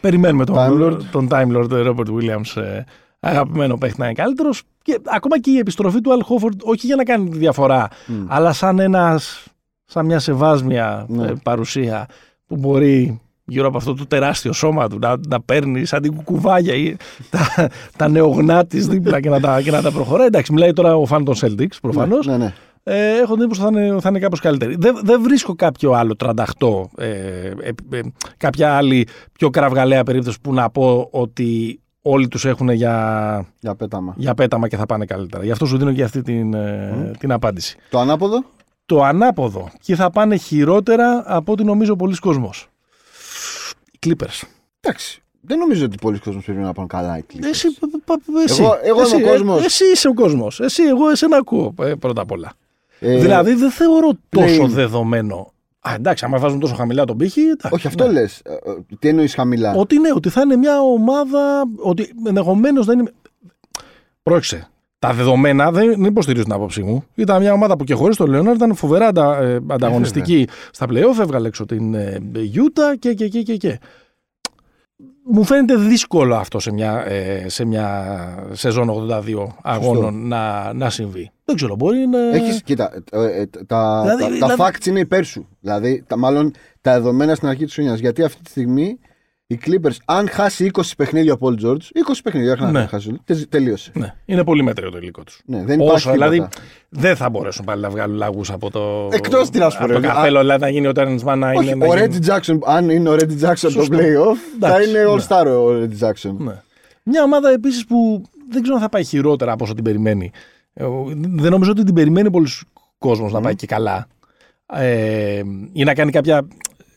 Περιμένουμε τον Time Time Lord. τον Time Lord ε, Robert Williams, ε, αγαπημένο παίχτη να είναι καλύτερος. Και ακόμα και η επιστροφή του Al Horford, όχι για να κάνει τη διαφορά, Μμ. αλλά σαν, ένας, σαν μια σεβάσμια Ναι. ε, παρουσία που μπορεί γύρω από αυτό το τεράστιο σώμα του να, να παίρνει σαν την κουκουβάγια ή τα, τα νεογνά τη δίπλα και να, τα, και να τα προχωράει. Εντάξει, μιλάει τώρα ο φαν των Celtics προφανώς. Ναι, ναι. Ε, έχω την εντύπωση ότι θα είναι, θα είναι κάπως καλύτερη. Δεν, δεν βρίσκω κάποιο άλλο 38, ε, ε, ε, κάποια άλλη πιο κραυγαλαία περίπτωση που να πω ότι όλοι τους έχουν για, Για πέταμα. για πέταμα και θα πάνε καλύτερα. Γι' αυτό σου δίνω και αυτή την, ε, την απάντηση. Το ανάποδο; Το ανάποδο. Και θα πάνε χειρότερα από ό,τι νομίζω πολλοί κόσμος. Οι Clippers. Εντάξει. Δεν νομίζω ότι πολλοί κόσμοι πρέπει να πάνε καλά οι Clippers. Εσύ, πα- πα- εσύ, Εγώ- εγώ είμαι εσύ, ο κόσμος. ε, Εσύ είσαι ο κόσμος. Εσύ, εγώ εσένα ακούω ε, πρώτα απ' όλα. Ε, Δηλαδή δεν θεωρώ τόσο play-in. δεδομένο. Α, εντάξει, άμα βάζουν τόσο χαμηλά τον πύχη. εντάξει, Όχι, αυτό ναι. λες. Ε, ε, Τι εννοείς χαμηλά; Ότι ναι, ότι θα είναι μια ομάδα. Ότι ενδεχομένως δεν είναι. Πρόκειται. Τα δεδομένα δεν, δεν υποστηρίζουν την άποψή μου. Ήταν μια ομάδα που και χωρίς τον Λέοναρ ήταν φοβερά αντα, ε, ανταγωνιστική στα playoff. Έβγαλε έξω την ε, Utah και, και, και, και, και. Μου φαίνεται δύσκολο αυτό σε μια, ε, σε μια σεζόν 82 αγώνων να, να συμβεί. Δεν ξέρω, μπορεί να. Έχεις, κοίτα, ε, ε, τα, Δηλαδή- τα, δηλαδή- τα facts είναι υπέρ σου. Δηλαδή, τα, μάλλον τα δεδομένα στην αρχή της χρονιάς. Γιατί αυτή τη στιγμή οι Clippers, αν χάσει 20 παιχνίδια ο Paul George, 20 παιχνίδια, όχι να Ναι. χάσει, τε- τελείωσε. Ναι, είναι πολύ μέτριο το υλικό τους. Ναι, δεν υπάρχει Όσο, τίποτα. δηλαδή δεν θα μπορέσουν πάλι να βγάλουν λαγού από το. Εκτός τι να σου πω, από το ρε. καπέλο, δηλαδή να γίνει ο Τέρνε Μαν να Όχι, είναι. ο να γίνει- Reggie Jackson, αν είναι ο Reggie Jackson το Σωστό. playoff, θα Εντάξει, είναι ναι. All-Star ο Reggie Jackson. Ναι. Μια ομάδα επίσης που δεν ξέρω αν θα πάει χειρότερα από όσο την περιμένει. Ε, ο- Δεν νομίζω ότι την περιμένει πολλοί κόσμος να πάει και καλά. Ε, ή να κάνει κάποια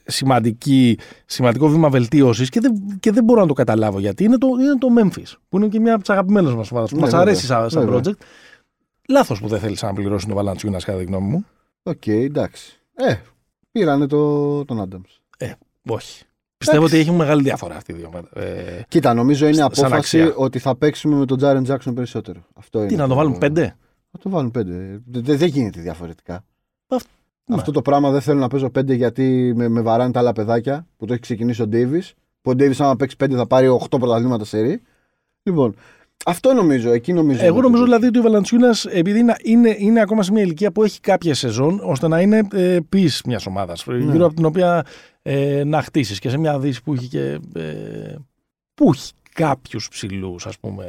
σημαντική, σημαντικό βήμα βελτίωσης και, δεν, και δεν μπορώ να το καταλάβω γιατί είναι το, είναι το Memphis, που είναι και μια από τις αγαπημένες μας ομάδες που Ναι, μας βέβαια. αρέσει σαν, σαν Βέβαια. project. Λάθος που δεν θέλεις να πληρώσεις το Valanciunas κατά τη γνώμη μου. Οκ, εντάξει. Ε, πήρανε το, τον Adams. Ε, όχι. Πιστεύω ότι έχει μεγάλη διαφορά αυτή η δύο. Ε, Κοίτα, νομίζω είναι Σαν απόφαση αξία. ότι θα παίξουμε με τον Jaren Jackson περισσότερο. Αυτό τι είναι να το βάλουν πέντε; Θα το βάλουν πέντε. Δε- δε- Δεν γίνεται διαφορετικά. Αυτ- ναι. Αυτό το πράγμα δεν θέλω να παίζω πέντε γιατί με, με βαράνε τα άλλα παιδάκια που το έχει ξεκινήσει ο Ντέιβις. Που ο Ντέιβις, άμα παίξει πέντε, θα πάρει 8 πρωταθλήματα σε ρί. Λοιπόν, αυτό νομίζω. Εκεί νομίζω. Εγώ είναι νομίζω το- δηλαδή ότι ο Βαλαντσιούνας, επειδή είναι, είναι, είναι ακόμα σε μια ηλικία που έχει κάποια σεζόν, ώστε να είναι ε, πει μιας ομάδας, Ναι. γύρω από την οποία ε, να χτίσεις και σε μια δύση που έχει και. Ε, που έχει κάποιους ψηλούς, ας πούμε.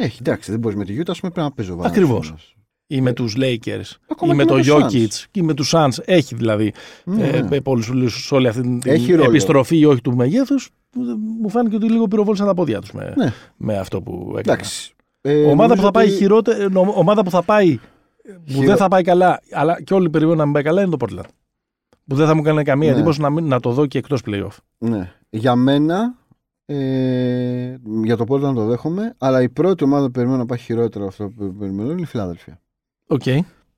Έχει, εντάξει, δεν μπορείς με τη Γιούτα, ας πούμε, πρέπει να παίζω βάρο. Ακριβώς. Ή με τους Lakers, Ακόμα ή με και το με τους Jokic, ή με τους Suns. Έχει δηλαδή Ναι, ε, ναι. ε, πολλούς ψηλούς σε όλη αυτή την Έχει ρόλο. επιστροφή ή όχι του μεγέθους. Μου φάνηκε ότι λίγο πυροβόλησαν τα πόδια τους με, Ναι. με αυτό που έκανε. Εντάξει. Ε, ομάδα νομίζω που θα πάει ότι- χειρότερα, ε, νο- ομάδα που θα πάει. που Χειρο- δεν θα πάει καλά, αλλά και όλοι περιμένουν να μην πάει καλά είναι το Portland. Που δεν θα μου κάνει καμία Ναι. εντύπωση να, μην- να το δω και εκτός playoff. Ναι. Για μένα, ε, για το πότε να το δέχομαι, αλλά η πρώτη ομάδα που περιμένω να πάει χειρότερο από αυτό που περιμένω είναι η Φιλάδελφια. Οκ.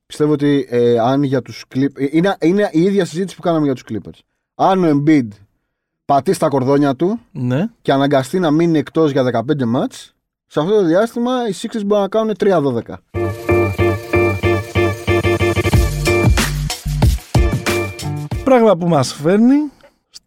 Πιστεύω ότι ε, αν για τους Clippers... Είναι, είναι η ίδια συζήτηση που κάναμε για τους Clippers. Αν ο Embiid πατήσει τα κορδόνια του Ναι. και αναγκαστεί να μείνει εκτός για 15 μάτς, σε αυτό το διάστημα οι Sixers μπορούν να κάνουν 3-12. Πράγμα που μας φέρνει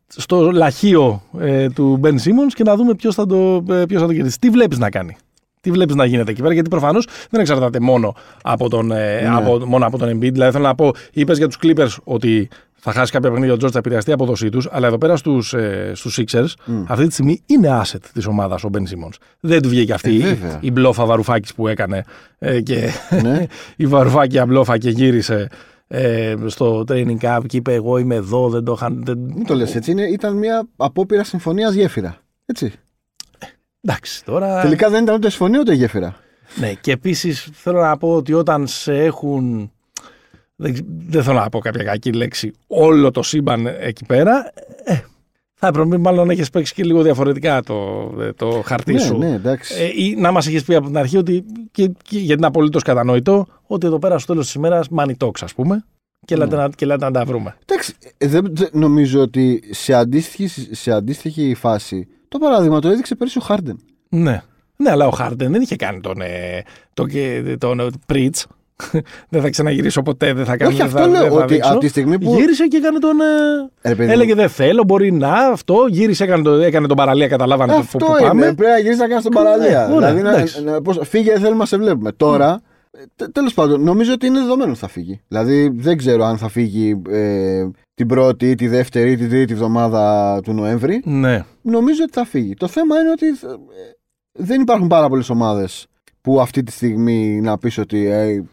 στο λαχείο ε, του Ben Simmons και να δούμε ποιος θα, το, ε, ποιος θα το κερδίσει. Τι βλέπεις να κάνει; Τι βλέπεις να γίνεται εκεί πέρα, γιατί προφανώς δεν εξαρτάται μόνο από τον, ε, Ναι. από, μόνο από τον Embiid. Δηλαδή θέλω να πω, είπες για τους Clippers ότι θα χάσει κάποια παιχνίδια ο George, θα επηρεαστεί η απόδοσή τους, αλλά εδώ πέρα στους ε, στους Sixers Μμ. αυτή τη στιγμή είναι asset της ομάδας ο Ben Simmons. Δεν του βγήκε αυτή Ε, η- βέβαια. η μπλόφα Βαρουφάκης που έκανε ε, και ναι. η Βαρουφάκη αμπλόφα και γύρισε ε, στο training camp και είπε εγώ είμαι εδώ, δεν το είχαν... Δεν... Μην το λες έτσι, είναι, ήταν μια απόπειρα συμφωνίας γέφυρα. Έτσι. Εντάξει, τώρα... Τελικά δεν ήταν ούτε συμφωνία ούτε γέφυρα. Ναι, και επίσης θέλω να πω ότι όταν σε έχουν. Δεν, δεν θέλω να πω κάποια κακή λέξη. Όλο το σύμπαν εκεί πέρα. Ε, θα έπρεπε μάλλον να έχεις παίξει και λίγο διαφορετικά το, ε, το χαρτί ναι, σου. ναι, εντάξει. Ε, ή να μας έχει πει από την αρχή ότι. Και, και, γιατί είναι απολύτως κατανοητό ότι εδώ πέρα στο τέλος της ημέρας money talks, ας πούμε. Και Ναι. λέτε, να, και λέτε να τα βρούμε. Εντάξει, ε, δεν δεν- νομίζω ότι σε αντίστοιχη, σε αντίστοιχη φάση το παράδειγμα το έδειξε πέρυσι ο Χάρντεν. Ναι. Ναι, αλλά ο Χάρντεν δεν είχε κάνει τον, ε, τον, ε, τον, τον Πριτ. δεν θα ξαναγυρίσω ποτέ, δεν θα κάνω Όχι, δεν αυτό θα, λέω, δεν θα ότι δείξω. από τη στιγμή που- Γύρισε και έκανε τον. ε, Ρε παιδί μου, έλεγε δεν θέλω, μπορεί να αυτό. Γύρισε, έκανε, το, έκανε τον παραλία, καταλάβανε Αυτό που, που είναι. πάμε. Πρέπει να γυρίσει να κάνει τον παραλία. Ναι, ωραία, δηλαδή, να, εντάξει. να, πώς, φύγε, δεν θέλουμε να σε βλέπουμε. Τώρα, τέλος πάντων, νομίζω ότι είναι δεδομένο ότι θα φύγει. Δηλαδή, δεν ξέρω αν θα φύγει ε, την πρώτη ή τη δεύτερη ή την τρίτη εβδομάδα του Νοέμβρη. Ναι. Νομίζω ότι θα φύγει. Το θέμα είναι ότι ε, δεν υπάρχουν πάρα πολλές ομάδες που αυτή τη στιγμή να πεις ότι ε,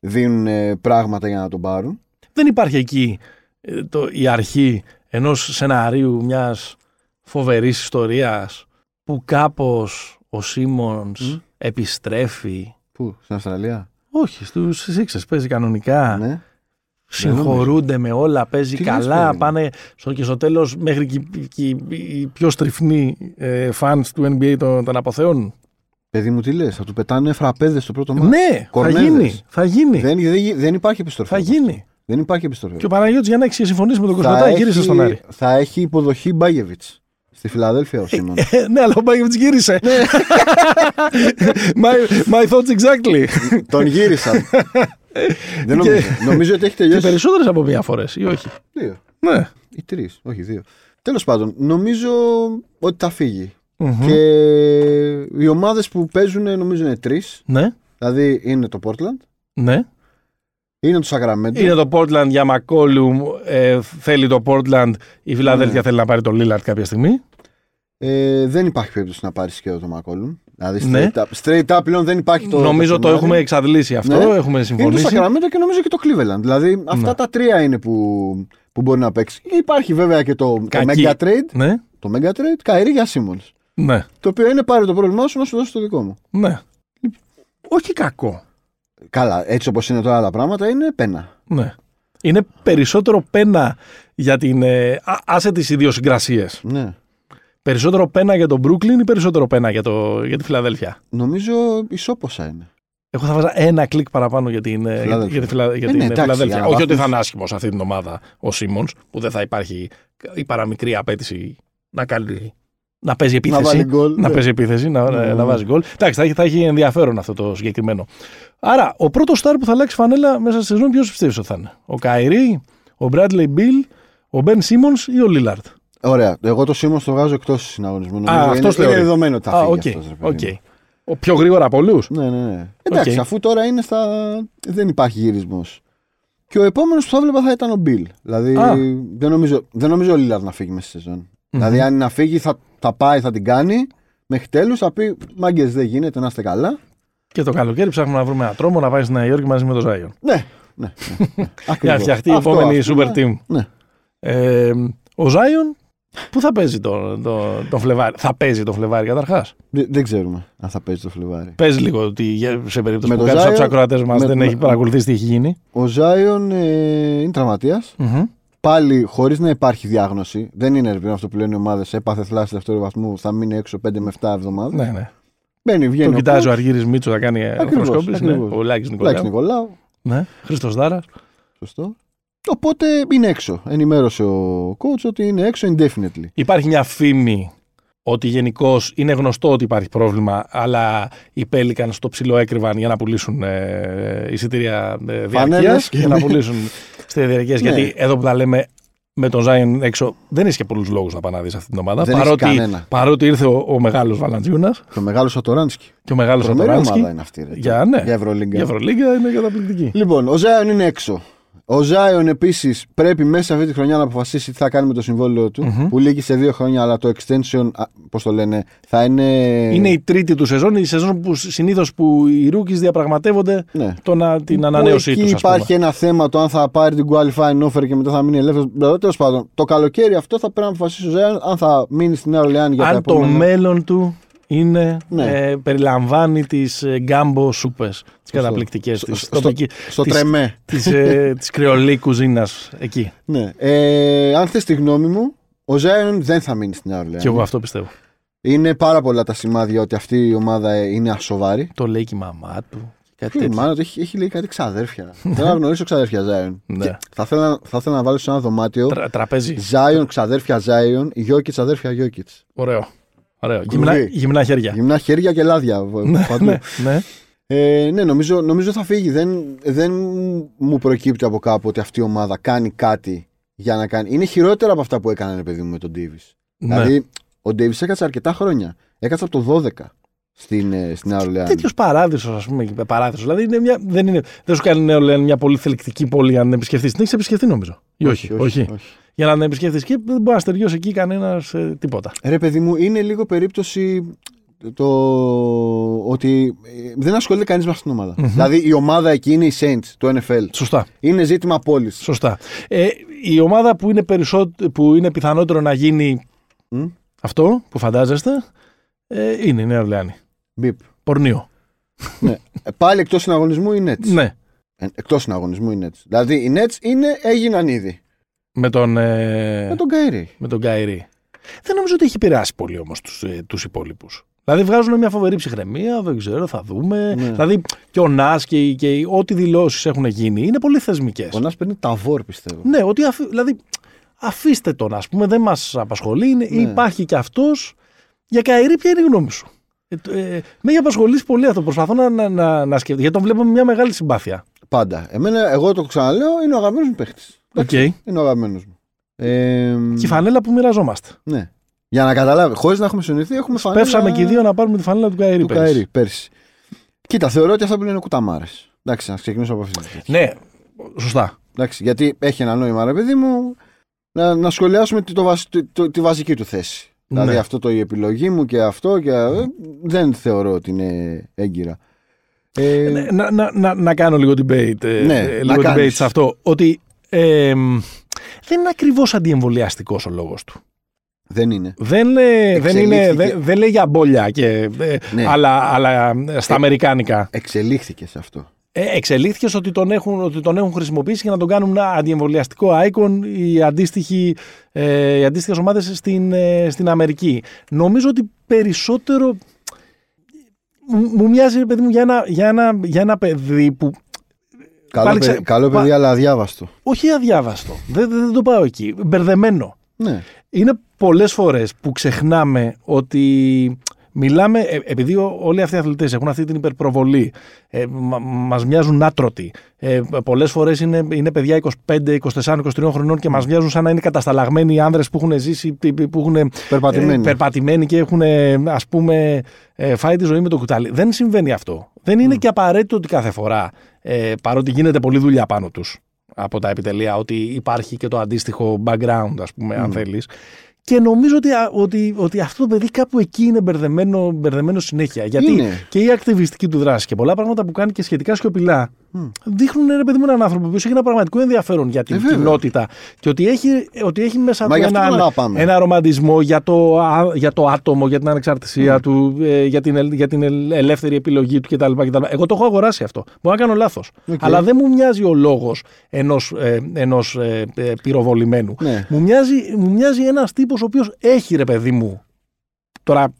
δίνουν ε, πράγματα για να τον πάρουν. Δεν υπάρχει εκεί ε, το, η αρχή ενός σεναρίου μιας φοβερής ιστορίας που κάπως ο Σίμονς Μμ. επιστρέφει. Πού, στην Αυστραλία; Όχι, στους Sixers παίζει κανονικά. Ναι. Συγχωρούνται με όλα, παίζει Τι λες, καλά. παιδί; πάνε στο, και στο τέλος μέχρι και, και οι πιο στριφνοί ε, fans του NBA τον, τον αποθεώνουν. Παιδί μου, τι λες, θα του πετάνε φραπέδες στο πρώτο μάτι. Ναι, θα Κορνέδες. γίνει. Θα γίνει. Δεν, δεν, δεν υπάρχει επιστροφή. Θα γίνει. Δεν υπάρχει επιστροφή. Και ο Παναγιώτης για να έχει συμφωνήσει με τον θα, Κοσμοτά γύρισε στον Άρη. θα έχει υποδοχή Μπάγεβιτς στη Φιλαδέλφια ο Σίμον. Ε, ναι, αλλά ο Μπάγκεβιτς γύρισε. Ναι. my, my thoughts exactly. Τον γύρισαν. δεν νομίζω. νομίζω ότι έχει και τελειώσει. περισσότερες από μία φορές ή όχι; Δύο Ναι. ή τρεις, όχι δύο. Τέλος πάντων, νομίζω ότι θα φύγει. Μμμ. Και οι ομάδες που παίζουν νομίζω είναι τρεις. Ναι, Δηλαδή είναι το Portland, ναι. Είναι το Sacramento. Είναι το Portland για Μακόλουμ. Ε, θέλει το Portland. Η Φιλαδέλφια Ναι. θέλει να πάρει τον Λίλαρτ κάποια στιγμή. Ε, δεν υπάρχει περίπτωση να πάρει και το Μακόλουμ. Δηλαδή Ναι. straight, up, straight up πλέον δεν υπάρχει το. Νομίζω το σενάριο. έχουμε εξαντλήσει αυτό. Ναι. Έχουμε Είναι το συμφωνήσει. Sacramento και νομίζω και το Cleveland. Δηλαδή αυτά Ναι. τα τρία είναι που, που μπορεί να παίξει. Υπάρχει βέβαια και το, το Κακή. Mega Trade. Ναι, Το Mega Trade, Καηρή για Simmons. ναι, Το οποίο είναι πάρει το πρόβλημά σου να σου δώσει το δικό μου. ναι. Όχι κακό. Καλά, έτσι όπως είναι τώρα τα πράγματα είναι πένα. Ναι. Είναι περισσότερο πένα για την. Ε, α- άσε τις ιδιοσυγκρασίες. Ναι. Περισσότερο πένα για τον Brooklyn ή περισσότερο πένα για, το, για τη Φιλαδέλφια; Νομίζω ισόποσα είναι. Εγώ θα βάζα ένα κλικ παραπάνω για την, ε, Φιλαδέλφια. για τη, Φιλα- για Ε, την ναι, ε, εντάξει, Φιλαδέλφια. για να Όχι ότι βάθμιση. θα είναι άσχημος αυτή την ομάδα ο Σίμονς, που δεν θα υπάρχει η παραμικρή απέτηση να, κάνει, να παίζει Να επίθεση. βάλει γκολ. να ναι. παίζει επίθεση, να, Ναι. να βάζει γκολ. Εντάξει, θα έχει, θα έχει ενδιαφέρον αυτό το συγκεκριμένο. Άρα, ο πρώτος στάρ που θα αλλάξει φανέλα μέσα στη σεζόν, ποιος πιστεύει ότι θα είναι; Ο Καϊρή, ο Μπράντλεϊ Μπιλ, ο Μπεν Σίμονς ή ο Λίλαρντ; Ωραία. Εγώ το Simmons το βγάζω εκτός συναγωνισμού. Α, Νομίζω αυτός είναι, είναι θεωρεί. δεδομένο ότι θα Α, φύγει οκ. αυτός, ρε παιδί μου. οκ. Ο πιο γρήγορα από όλους. Ναι, ναι, ναι. Εντάξει, Οκ. αφού τώρα είναι στα. Δεν υπάρχει γυρισμός. Και ο επόμενος που θα βλέπα θα ήταν ο Μπιλ. Δηλαδή Α. δεν νομίζω, δεν νομίζω ο Λίλαρ να φύγει μέσα στη σεζόν. Δηλαδή, αν είναι να φύγει, θα, θα πάει, θα την κάνει. Μέχρι τέλου θα πει: Μάγκες δεν γίνεται, να είστε καλά. Και το καλοκαίρι ψάχνουμε να βρούμε έναν τρόπο να πάει στη Νέα Υόρκη μαζί με τον Ζάιον. Ναι, ναι. ναι, ναι. Για να Ακριβώς. φτιαχτεί η Αυτό, επόμενη αυτό, super ναι. team. Ναι. Ε, ο Ζάιον, πού θα παίζει το, το, το Φλεβάρι; Θα παίζει το Φλεβάρι καταρχάς; Δεν, δεν ξέρουμε αν θα παίζει το Φλεβάρι. Παίζει λίγο ότι για- σε περίπτωση Με που το κάποιο από τους Zion, ακροατές μας με- δεν με- έχει παρακολουθήσει τι έχει γίνει. Ο Ζάιον ε, είναι τραυματίας. Μμμ. Πάλι χωρίς να υπάρχει διάγνωση. Δεν είναι ρε παιδί μου, αυτό που λένε οι ομάδες. Έπαθε θλάση δεύτερου βαθμού, θα μείνει έξω 5 με 7 εβδομάδες. Ναι, ναι. Μπαίνει, βγαίνει. Το κοιτάζει ο coach. Αργύρης Μίτσος να κάνει Ακριβώς, αρθροσκόπηση. Ναι. ακριβώς. Ο Λάκης Λάκης Νικολάου. Νικολάου. Ναι. Χρήστος Δάρας. Σωστό. Οπότε είναι έξω. Ενημέρωσε ο coach ότι είναι έξω indefinitely. Υπάρχει μια φήμη ότι γενικώς είναι γνωστό ότι υπάρχει πρόβλημα, αλλά οι Pelicans στο ψηλό έκρυβαν για να πουλήσουν ε, εισιτήρια ε, Φανέλες διαρκείας, και για να ναι. πουλήσουν εισιτήρια διαρκείας, Ναι. γιατί εδώ που τα λέμε με τον Ζάιον έξω δεν έχει και πολλούς λόγους να πάνε να δεις αυτή την ομάδα. Δεν έχει παρότι, κανένα. παρότι ήρθε ο, ο μεγάλος Βαλαντζιούνας Το μεγάλος Σατοράνσκι. και ο μεγάλος Τρομερή Ατοράνσκι. ομάδα είναι αυτή. Ρε, Για, ναι. για Ευρωλίγκα. Για Ευρωλίγκα είναι καταπληκτική. Λοιπόν, ο Ζάιον είναι έξω. Ο Ζάιον επίσης πρέπει μέσα αυτή τη χρονιά να αποφασίσει τι θα κάνει με το συμβόλαιο του. Μμμ. Που λύγει σε δύο χρόνια, αλλά το extension, πώς το λένε, θα είναι. Είναι η τρίτη του σεζόν, η σεζόν που συνήθως που οι rookies διαπραγματεύονται Ναι. το να, την Που ανανέωσή εκεί τους. υπάρχει ένα θέμα το αν θα πάρει την qualifying offer και μετά θα μείνει ελεύθερος. Τέλος πάντων, το καλοκαίρι αυτό θα πρέπει να αποφασίσει ο Ζάιον αν θα μείνει στην Νέα Ορλεάνη για τα Αν το επόμενα. μέλλον του είναι, Ναι. ε, περιλαμβάνει τις ε, gumbo σούπες, τις καταπληκτικές, Στο- τις, στο- τοπική- στο τις- τρεμέ. της, ε, της κρεολής κουζίνας εκεί. Ναι. Ε, αν θες τη γνώμη μου, ο Ζάιον δεν θα μείνει στην Νέα Ορλεάνη. Και εγώ αυτό πιστεύω. Είναι πάρα πολλά τα σημάδια ότι αυτή η ομάδα ε, είναι ασοβάρη. Το λέει και η μαμά του. Κάτι Και τέτοιο. μάλλον έχει, έχει λέει κάτι ξαδέρφια. Θέλω να γνωρίσω ξαδέρφια Ζάιον. Ναι. Και Θα ήθελα, θα ήθελα να βάλω σε ένα δωμάτιο Τρα- τραπέζι. Ζάιον, ξαδέρφια Ζάιον, Γιόκιτς, αδέρφια Γιόκιτς. Ωραίο. Ωραίο. Γυμνά, Groovy. γυμνά χέρια. Γυμνά χέρια και λάδια. Ναι, παντού. ναι, ναι. Ε, ναι, νομίζω, νομίζω θα φύγει. Δεν, δεν μου προκύπτει από κάπου ότι αυτή η ομάδα κάνει κάτι για να κάνει. Είναι χειρότερα από αυτά που έκανε ρε παιδί μου με τον Ντέιβι. ναι. Δηλαδή, ο Ντέιβι έκατσε αρκετά χρόνια. Έκατσε από το 12 στην, ε, στην Νέα Ορλεάνη. Τέτοιος παράδεισος, ας πούμε. Παράδεισος. Δηλαδή είναι μια, δεν, είναι, δεν σου κάνει νέο λένε, μια πολύ θελκτική πόλη αν την επισκεφτεί. Την έχεις επισκεφτεί νομίζω. Ή όχι. όχι, Για να την επισκεφτεί και δεν μπορεί να στεριώσει εκεί κανένας ε, τίποτα. Ρε παιδί μου, είναι λίγο περίπτωση το ότι ε, δεν ασχολείται κανείς με αυτήν την ομαδα Δηλαδή η ομάδα εκεί είναι η Saints του NFL. Σωστά. Είναι ζήτημα πόλης. Σωστά. Ε, η ομάδα που είναι, περισσότερο, που είναι πιθανότερο να γίνει αυτό που φαντάζεστε ε, είναι η Νέα Ορλεάνη. Μπιπ. Πορνείο. ναι. Ε, Πάλι εκτός συναγωνισμού οι Nets. Ναι. Εκτός συναγωνισμού οι Nets. Δηλαδή οι Nets είναι, έγιναν ήδη. Με τον, ε, Με τον Καϊρή. με τον Καϊρή. Δεν νομίζω ότι έχει επηρεάσει πολύ όμως τους ε, τους υπόλοιπους. Δηλαδή βγάζουν μια φοβερή ψυχραιμία, δεν ξέρω, θα δούμε. Ναι. Δηλαδή και ο Νάς και, οι- και οι- ό,τι δηλώσεις έχουν γίνει είναι πολύ θεσμικές. Ο Νας παίρνει τα βόρ, πιστεύω. Ναι, ότι αφ, δηλαδή, αφήστε τον, ας πούμε, δεν μας απασχολεί. Είναι, Ναι. Υπάρχει και αυτός. Για Καϊρή, ποια είναι η γνώμη σου; Ε, το- ε, με έχει απασχολήσει πολύ αυτό. Προσπαθώ να, να, να, να σκεφτώ. Γιατί τον βλέπω με μια μεγάλη συμπάθεια. Πάντα. Εμένα, εγώ το ξαναλέω, είναι ο αγαπημένος μου παίχτης. Οκ. Είναι ο αγαπημένος μου. Ε, Και η φανέλα που μοιραζόμαστε. ναι. Για να καταλάβει, χωρίς να έχουμε συνοηθεί, έχουμε φανέλα Πέφσαμε και οι δύο να πάρουμε τη φανέλα του Καϊρή. του πέρυσι. Καϊρή πέρσι. Κοίτα, θεωρώ ότι αυτά που λένε κουταμάρες. Εντάξει, να ξεκινήσω από αυτή τη θέση. Ναι, σωστά. Εντάξει, γιατί έχει ένα νόημα, ρε παιδί μου, να, να σχολιάσουμε τη, το, βασ- το- το- τη βασική του θέση. Δηλαδή Ναι. αυτό το η επιλογή μου και αυτό και, ε, δεν θεωρώ ότι είναι έγκυρα. Ε, Ναι, να, να, να, να κάνω λίγο debate, ε, Ναι, ε, να λίγο debate κάνεις. σε αυτό. Ότι ε, μ, δεν είναι ακριβώς αντιεμβολιαστικός ο λόγος του. Δεν είναι. Δεν, ε, δεν, είναι, Εξελίχθηκε. δεν, δεν λέει για μπόλια, και, ε, Ναι. αλλά, αλλά ε, στα Ε, αμερικάνικα. Εξελίχθηκε σε αυτό. Ε, εξελίχθηκες ότι τον, έχουν, ότι τον έχουν χρησιμοποιήσει για να τον κάνουν ένα αντιεμβολιαστικό icon οι, αντίστοιχοι, ε, οι αντίστοιχες ομάδες στην, ε, στην Αμερική. Νομίζω ότι περισσότερο μου, μου μοιάζει ρε παιδί μου για ένα, για ένα, για ένα παιδί που Καλό, Πάλι παιδι, ξε- καλό πα- παιδί, αλλά αδιάβαστο. όχι αδιάβαστο, δεν, δεν, δεν το πάω εκεί, μπερδεμένο. Ναι. Είναι πολλές φορές που ξεχνάμε ότι μιλάμε, ε, επειδή ο- όλοι αυτοί οι αθλητές έχουν αυτή την υπερπροβολή, ε, μα, μας μοιάζουν άτρωτοι. Ε, πολλές φορές είναι, είναι παιδιά 25, 24, 23 χρονών και μας μοιάζουν σαν να είναι κατασταλαγμένοι άνδρες που έχουν ζήσει, τι- που έχουν Περπατημένοι. ε, περπατημένοι και έχουν ε, ας πούμε ε, φάει τη ζωή με το κουτάλι. Δεν συμβαίνει αυτό. Δεν είναι και απαραίτητο ότι κάθε φορά, ε, παρότι γίνεται πολλή δουλειά πάνω τους από τα επιτελεία, ότι υπάρχει και το αντίστοιχο background, ας πούμε, αν θέλεις. Και νομίζω ότι, α, ότι, ότι αυτό το παιδί κάπου εκεί είναι μπερδεμένο, μπερδεμένο συνέχεια. Γιατί Είναι. και η ακτιβιστική του δράση και πολλά πράγματα που κάνει και σχετικά σιωπηλά δείχνουν ρε παιδί μου έναν άνθρωπο που έχει ένα πραγματικό ενδιαφέρον για την Ε, βέβαια. κοινότητα και ότι έχει, ότι έχει μέσα Μα του γι' αυτό ένα, τον αγαπάμε. ένα ρομαντισμό για το, α- για το άτομο, για την ανεξαρτησία του, ε, για, την, ελ- για την ελ- ελεύθερη επιλογή του κτλ. κτλ. Εγώ το έχω αγοράσει αυτό. Μπορώ να κάνω λάθος. Οκ. Αλλά δεν μου μοιάζει ο λόγος ενός ενός, ε, ε, πυροβολημένου. Ναι. Μου μοιάζει, μου μοιάζει ένας τύπος ο οποίος έχει ρε παιδί μου. Τώρα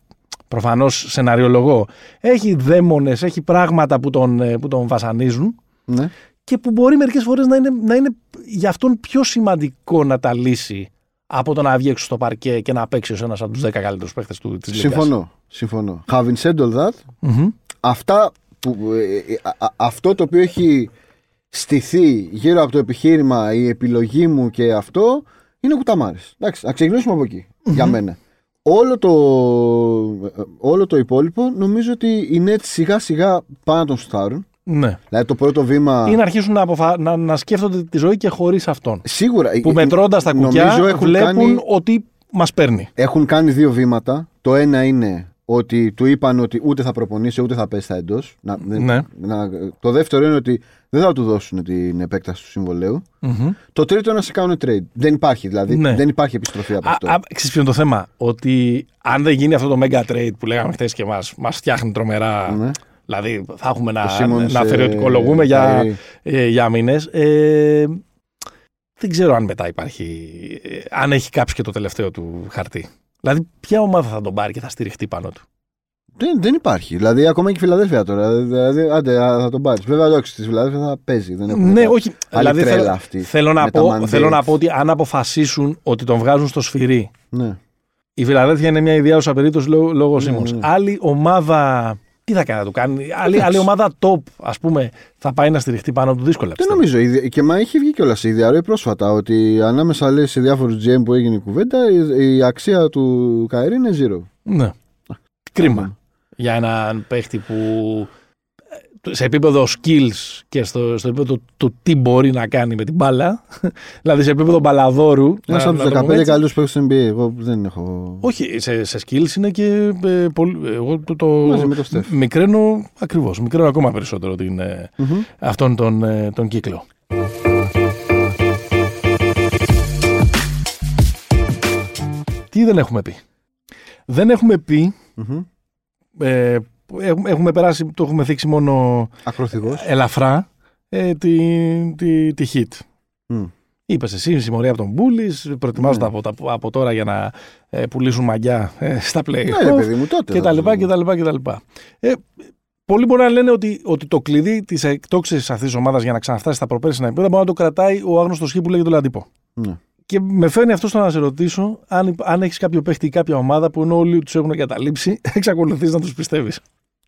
προφανώς σεναριολογώ. Έχει δαίμονες, έχει πράγματα που τον, ε, που τον βασανίζουν ναι. και που μπορεί μερικές φορές να είναι, να είναι για αυτόν πιο σημαντικό να τα λύσει από το να βγει έξω στο παρκέ και να παίξει ως ένας από τους 10 καλύτερους παίχτε του της Λίγκας. Συμφωνώ. Συμφωνώ. Having said all that, Μμμ. αυτά που, ε, ε, α- α- αυτό το οποίο έχει στηθεί γύρω από το επιχείρημα, η επιλογή μου και αυτό, είναι κουταμάρες. Εντάξει, να ξεκινήσουμε από εκεί, για μένα. Όλο το, ε, όλο το υπόλοιπο νομίζω ότι οι Nets σιγά σιγά πάνε να τον στάρουν. Ναι. Δηλαδή το πρώτο βήμα. Ή να αρχίσουν να, αποφα... να, να σκέφτονται τη ζωή και χωρίς αυτόν. Σίγουρα. Που ε, μετρώντας τα κουκιά νομίζω έχουν βλέπουν κάνει- ότι μας παίρνει. Έχουν κάνει δύο βήματα. Το ένα είναι ότι του είπαν ότι ούτε θα προπονήσει ούτε θα πέσει στα εντός. Να, δεν- Ναι. να- το δεύτερο είναι ότι δεν θα του δώσουν την επέκταση του συμβολέου. Μμμ. Το τρίτο είναι να σε κάνουν trade. Δεν υπάρχει δηλαδή. Ναι. Δεν υπάρχει επιστροφή από Α, αυτό. α, ξέρεις ποιο είναι το θέμα; Ότι αν δεν γίνει αυτό το mega trade που λέγαμε χθες και μα μας φτιάχνει τρομερά. Ναι. Δηλαδή θα έχουμε να, Το Simmons, να ε, θερεωτικολογούμε για, Kyrie. ε, για μήνες. Ε, δεν ξέρω αν μετά υπάρχει. ε, αν έχει κάψει και το τελευταίο του χαρτί. Δηλαδή, ποια ομάδα θα τον πάρει και θα στηριχτεί πάνω του; Δεν, δεν υπάρχει. Δηλαδή ακόμα και η Φιλαδέλφια τώρα. Δηλαδή, άντε, α, θα τον πάρει. Βέβαια, εντάξει, στη Φιλαδέλφια θα παίζει. Δεν έχουν Ναι, κάτι. όχι. Άλλη δηλαδή, τρέλα θέλω, αυτή. θέλω, να με τα πω, mandates. θέλω να πω ότι αν αποφασίσουν ότι τον βγάζουν στο σφυρί Ναι. Η Φιλαδέλφια είναι μια ιδιάζουσα περίπτωση λόγω, λόγω Ναι, Σίμονς. ναι. Άλλη ομάδα. Τι θα κάνει να του κάνει. Άλλη, Εντάξει. άλλη ομάδα top, ας πούμε, θα πάει να στηριχτεί πάνω του δύσκολα. Δεν πιστεύω. νομίζω. η δι- Και μα είχε βγει κιόλας η διαρροή πρόσφατα ότι ανάμεσα λέει, σε διάφορους GM που έγινε η κουβέντα η, η αξία του Καερή είναι zero. Ναι. Κρίμα. Για έναν παίχτη που ε, σε επίπεδο skills και στο, στο επίπεδο του, του τι μπορεί να κάνει με την μπάλα, δηλαδή σε επίπεδο μπαλαδόρου. Ένας να- από να τους το πούμε 15 έτσι. καλύτερους παίκτες του NBA. Εγώ δεν έχω. Όχι, σε, σε skills είναι και ε, πολύ, εγώ το, το Μαζί με το Στεφ. μικραίνω ακριβώς, μικραίνω ακόμα περισσότερο την, ε, Μμμ. αυτόν τον, ε, τον κύκλο. Τι δεν έχουμε πει. Δεν έχουμε πει, Μμμ. ε, έχουμε, έχουμε περάσει, το έχουμε θίξει μόνο Ακροθυγός. ελαφρά, ε, τη, τη, τη hit. Μμ. Είπες εσύ, συμμορία από τον Μπούλης, προετοιμάζονται Ναι. από, τα- από τώρα για να ε, πουλήσουν μαγιά ε, στα play. Ναι, ρε παιδί μου, τότε. και θα τα λοιπά το- και τα λοιπά και τα λοιπά. Ε, πολλοί μπορεί να λένε ότι, ότι το κλειδί της εκτόξευσης αυτής της ομάδας για να ξαναφτάσει στα προπέρσινα επίπεδα μπορεί να το κρατάει ο άγνωστος χ που λέγεται Λαντίπο. Ναι. Και με φέρνει αυτό στο να σε ρωτήσω αν, αν έχεις κάποιο παίχτη ή κάποια ομάδα που ενώ όλοι τους έχουν καταλήψει, εξακολουθείς να τους πιστεύεις.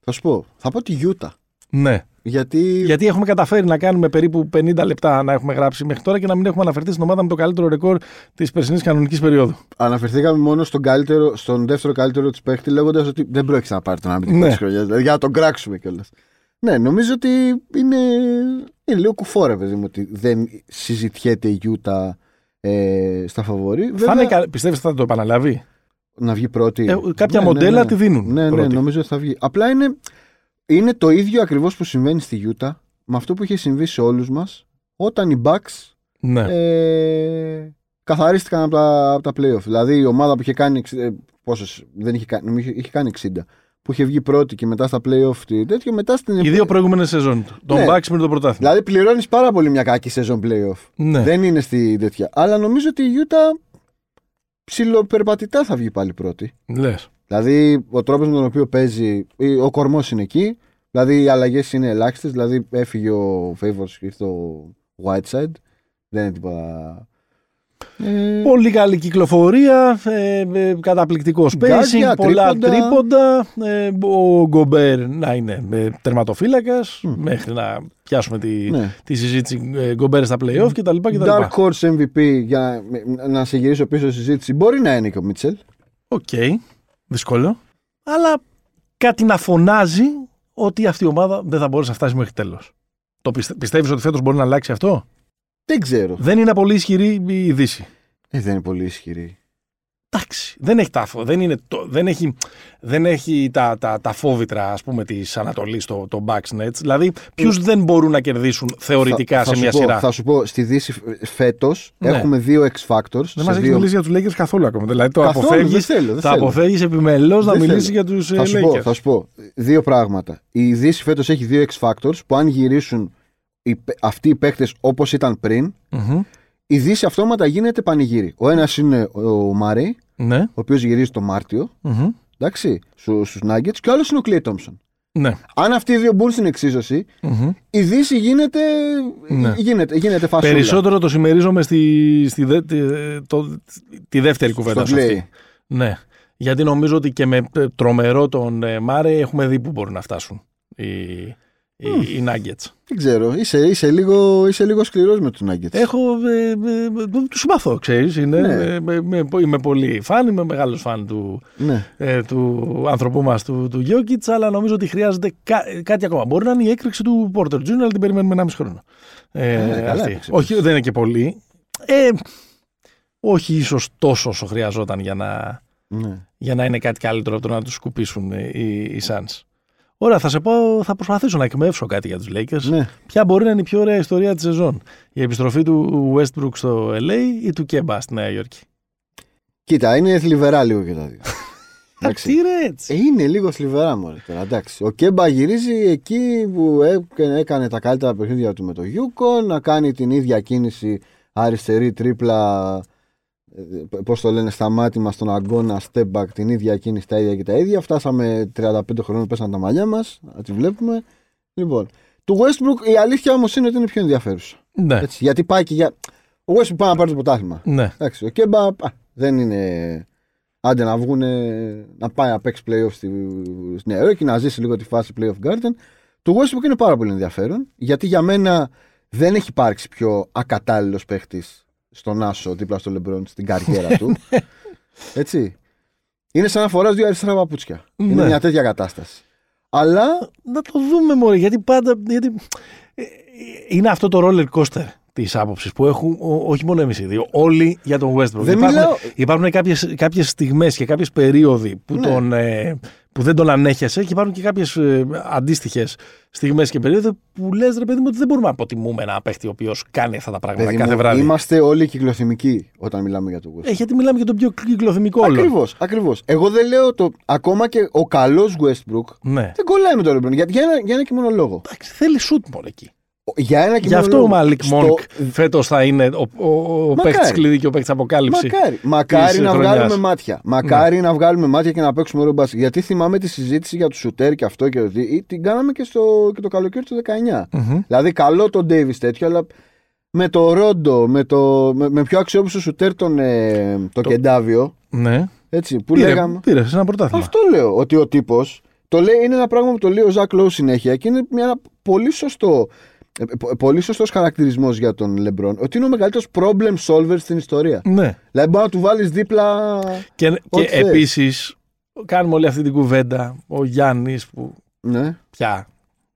Θα σου πω. Θα πω τη Γιούτα. Ναι. Γιατί. Γιατί έχουμε καταφέρει να κάνουμε περίπου 50 λεπτά να έχουμε γράψει μέχρι τώρα και να μην έχουμε αναφερθεί στην ομάδα με το καλύτερο ρεκόρ της περσινής κανονικής περίοδου. Αναφερθήκαμε μόνο στον, καλύτερο, στον δεύτερο καλύτερο της παίχτη, λέγοντας ότι δεν πρόκειται να πάρει τον αμυντικό Ναι. της χρονιάς, Δηλαδή για να τον κράξουμε κιόλας. Ναι, νομίζω ότι είναι, είναι λίγο κουφό, παιδί μου, ότι δεν συζητιέται η Γιούτα ε, στα φαβορή. Θα είναι κα- Πιστεύεις ότι θα το επαναλάβει; Να βγει πρώτη. Ε, κάποια μοντέλα τη δίνουν Ναι, ναι, πρώτη. νομίζω ότι θα βγει. Απλά είναι, είναι το ίδιο ακριβώς που συμβαίνει στη Γιούτα με αυτό που είχε συμβεί σε όλους μας όταν οι Bucks Ναι. ε, καθαρίστηκαν από τα, από τα playoff. Δηλαδή η ομάδα που είχε κάνει. εξ- Ε, πόσες, δεν είχε κάνει, νομίζω είχε κάνει 60. Που είχε βγει πρώτη και μετά στα playoff τι τέτοιο. Μετά στην. Οι δύο προηγούμενες σεζόν. Τον Ναι. Bucks με το πρωτάθλημα. Δηλαδή πληρώνεις πάρα πολύ μια κακή σεζόν playoff. Ναι. Δεν είναι στη τέτοια. Αλλά νομίζω ότι η Utah ψιλοπερπατητά θα βγει πάλι πρώτη. Λες. Δηλαδή ο τρόπος με τον οποίο παίζει. ή Ο κορμός είναι εκεί. Δηλαδή οι αλλαγές είναι ελάχιστες. Δηλαδή έφυγε ο Favors και ήρθε ο Whiteside. Δεν είναι τίποτα. Ε, Πολύ καλή κυκλοφορία, ε, ε, καταπληκτικό spacing, Γκάζια, πολλά τρίποντα. τρίποντα. ε, ο Γκομπέρ να είναι ε, τερματοφύλακας μέχρι να πιάσουμε τη, ναι. τη συζήτηση ε, Γκομπέρ στα playoff κτλ. κτλ. Dark Horse MVP για να, να σε γυρίσω πίσω στη συζήτηση μπορεί να είναι και ο Μίτσελ. Οκ, δύσκολο. Αλλά κάτι να φωνάζει ότι αυτή η ομάδα δεν θα μπορέσει να φτάσει μέχρι τέλος. Το πιστε, πιστεύεις ότι φέτος μπορεί να αλλάξει αυτό; Δεν ξέρω. Δεν είναι πολύ ισχυρή η Δύση. Ε, δεν είναι πολύ ισχυρή. Εντάξει, δεν έχει, τα, φο- δεν είναι το, δεν έχει, δεν έχει τα, τα, τα φόβητρα ας πούμε της Ανατολής το, το Bucks Nets. Δηλαδή ποιους δεν μπορούν να κερδίσουν θεωρητικά Θα- θα σε σου μια πω, σειρά; Θα σου πω, στη Δύση φέτος Ναι. έχουμε δύο X Factors. Δεν σε μας έχεις δύο... μιλήσει για τους Lakers καθόλου ακόμα. Δηλαδή το Καθόλου, αποφεύγεις, δεν θέλω, δεν θα θέλω. αποφεύγεις επιμελώς να Δεν μιλήσεις θέλω. για τους ε, Θα σου, πω, Lakers. θα σου πω δύο πράγματα. Η Δύση φέτος έχει δύο X Factors που αν γυρίσουν οι, παί- αυτοί οι παίκτες όπως ήταν πριν, Μμμ. η Δύση αυτόματα γίνεται πανηγύρι. Ο ένας είναι ο Μάρεϊ, Ναι. ο οποίος γυρίζει το Μάρτιο, Μμμ. εντάξει, στου Nuggets, και ο άλλος είναι ο Κλέι Τόμψον. Ναι. Αν αυτοί οι δύο μπουν στην εξίσωση, Μμμ. η Δύση γίνεται, Ναι. γίνεται, γίνεται φασούλα. Περισσότερο το συμμερίζομαι στη, στη δε- τη, το- τη δεύτερη κουβέντα Στο σου Clay. αυτή. Ναι. Γιατί νομίζω ότι και με ε, τρομερό τον ε, Μάρε έχουμε δει που μπορούν να φτάσουν οι, οι, οι Nuggets. Δεν ξέρω, είσαι, είσαι, λίγο, είσαι λίγο σκληρός με τους Nuggets. Έχω, ε, ε, ε, τους συμπαθώ, ξέρεις. Είναι, Ναι. ε, με- με- είμαι πολύ φαν, είμαι μεγάλος φαν του, Ναι. ε, του άνθρωπού μας, του, του Γιώκητς, αλλά νομίζω ότι χρειάζεται κά- ε, κάτι ακόμα. Μπορεί να είναι η έκρηξη του Porter Jr., αλλά την περιμένουμε 1,5 χρόνο. Ε, Ε, καλά αυτή. έπαιξε, όχι, δεν είναι και πολύ. Ε, όχι ίσως τόσο όσο χρειαζόταν για να, ναι. για να είναι κάτι καλύτερο από το να τους σκουπίσουν ε, οι, οι Suns. Ωραία, θα σε πω, θα προσπαθήσω να εκμεύσω κάτι για τους Lakers. ναι. Ποια μπορεί να είναι η πιο ωραία ιστορία της σεζόν. Η επιστροφή του Westbrook στο LA ή του Κέμπα στη Νέα Υόρκη; Κοίτα, είναι θλιβερά λίγο και τα δύο. Εντάξει. Τι ρε έτσι. Ε, είναι λίγο θλιβερά μωρέ τώρα, εντάξει. Ο Κέμπα γυρίζει εκεί που έκανε, έκανε τα καλύτερα παιχνίδια του με το Γιούκο, να κάνει την ίδια κίνηση αριστερή τρίπλα, ε, πώς το λένε, σταμάτημα στον αγώνα, step back, την ίδια κίνηση, τα ίδια και τα ίδια. Φτάσαμε 35 χρόνων, πέσαν τα μαλλιά μας, να τη βλέπουμε. Λοιπόν, του Westbrook η αλήθεια όμως είναι ότι είναι πιο ενδιαφέρουσα. Ναι, Έτσι, γιατί πάει και για... Ο Westbrook πάει να πάρει το πρωτάθλημα. ναι. Εντάξει, ο Κέμπα α, δεν είναι Άντε να βγουν, να πάει να παίξει playoff στη, στη Νέα Υόρκη, να ζήσει λίγο τη φάση playoff garden. Το Westbrook είναι πάρα πολύ ενδιαφέρον, γιατί για μένα δεν έχει υπάρξει πιο ακατάλληλος παίχτης στον Άσο δίπλα στο Λεμπρόν στην καριέρα του. Έτσι. Είναι σαν να φοράς δύο αριστερά παπούτσια. Είναι Ναι. μια τέτοια κατάσταση. Αλλά Να το δούμε μόνο, γιατί πάντα. Γιατί... ε, Είναι αυτό το roller coaster της άποψης που έχουν ό- όχι μόνο εμείς οι δύο, όλοι για τον Westbrook. Δεν υπάρχουν μιλάω- υπάρχουν κάποιες, κάποιες στιγμές και κάποιες περίοδοι που, Ναι. τον, ε, που δεν τον ανέχεσαι και υπάρχουν και κάποιες ε, αντίστοιχες στιγμές και περίοδοι που λες ρε παιδί μου ότι δεν μπορούμε να αποτιμούμε ένα παίχτη ο οποίος κάνει αυτά τα πράγματα παιδί κάθε μου, βράδυ. είμαστε όλοι κυκλοθυμικοί όταν μιλάμε για το Westbrook. Ε, γιατί μιλάμε για τον πιο κυκλοθυμικό όλο. Ακριβώς, ακριβώς. Εγώ δεν λέω το. Ακόμα και ο καλός Westbrook Ναι. δεν κολλάει με τον LeBron. Για, για, ένα, για ένα και μόνο λόγο. Εντάξει, θέλει σουτ μόνο εκεί. Για ένα και Γι' μόνο αυτό ο λόγο. Μαλίκ Στο- Μόνκ φέτος θα είναι ο, ο, ο Μακάρι. παίχτη κλειδί και ο παίχτη αποκάλυψη. Μακάρι, μακάρι της να χρονιάς. βγάλουμε μάτια. Μακάρι να βγάλουμε μάτια και να παίξουμε ωραίο μπάσκετ. Γιατί θυμάμαι τη συζήτηση για του σουτέρ και αυτό και το τι. Την κάναμε και, στο, και το καλοκαίρι του 19. Μμμ. Δηλαδή, καλό τον Ντέιβι τέτοιο, αλλά με το Ρόντο, με, το, με, με πιο αξιόπιστο σουτέρ τον ε, το Το- Κεντάβιο. Ναι. Έτσι, που Πήρε, λέγαμε. πήρε σε ένα πρωτάθλημα. Αυτό λέω. Ότι ο τύπος. Το λέει, είναι ένα πράγμα που το λέει ο Ζακ Λόου συνέχεια και είναι μια, ένα πολύ σωστό. Ε, πο- Πολύ σωστός χαρακτηρισμός για τον Λεμπρόν. Ότι είναι ο μεγαλύτερος problem solver στην ιστορία. Ναι. Δηλαδή, μπορεί να του βάλεις δίπλα. Και, και Ό,τι θες. επίσης κάνουμε όλη αυτή την κουβέντα. Ο Γιάννης που Ναι, πια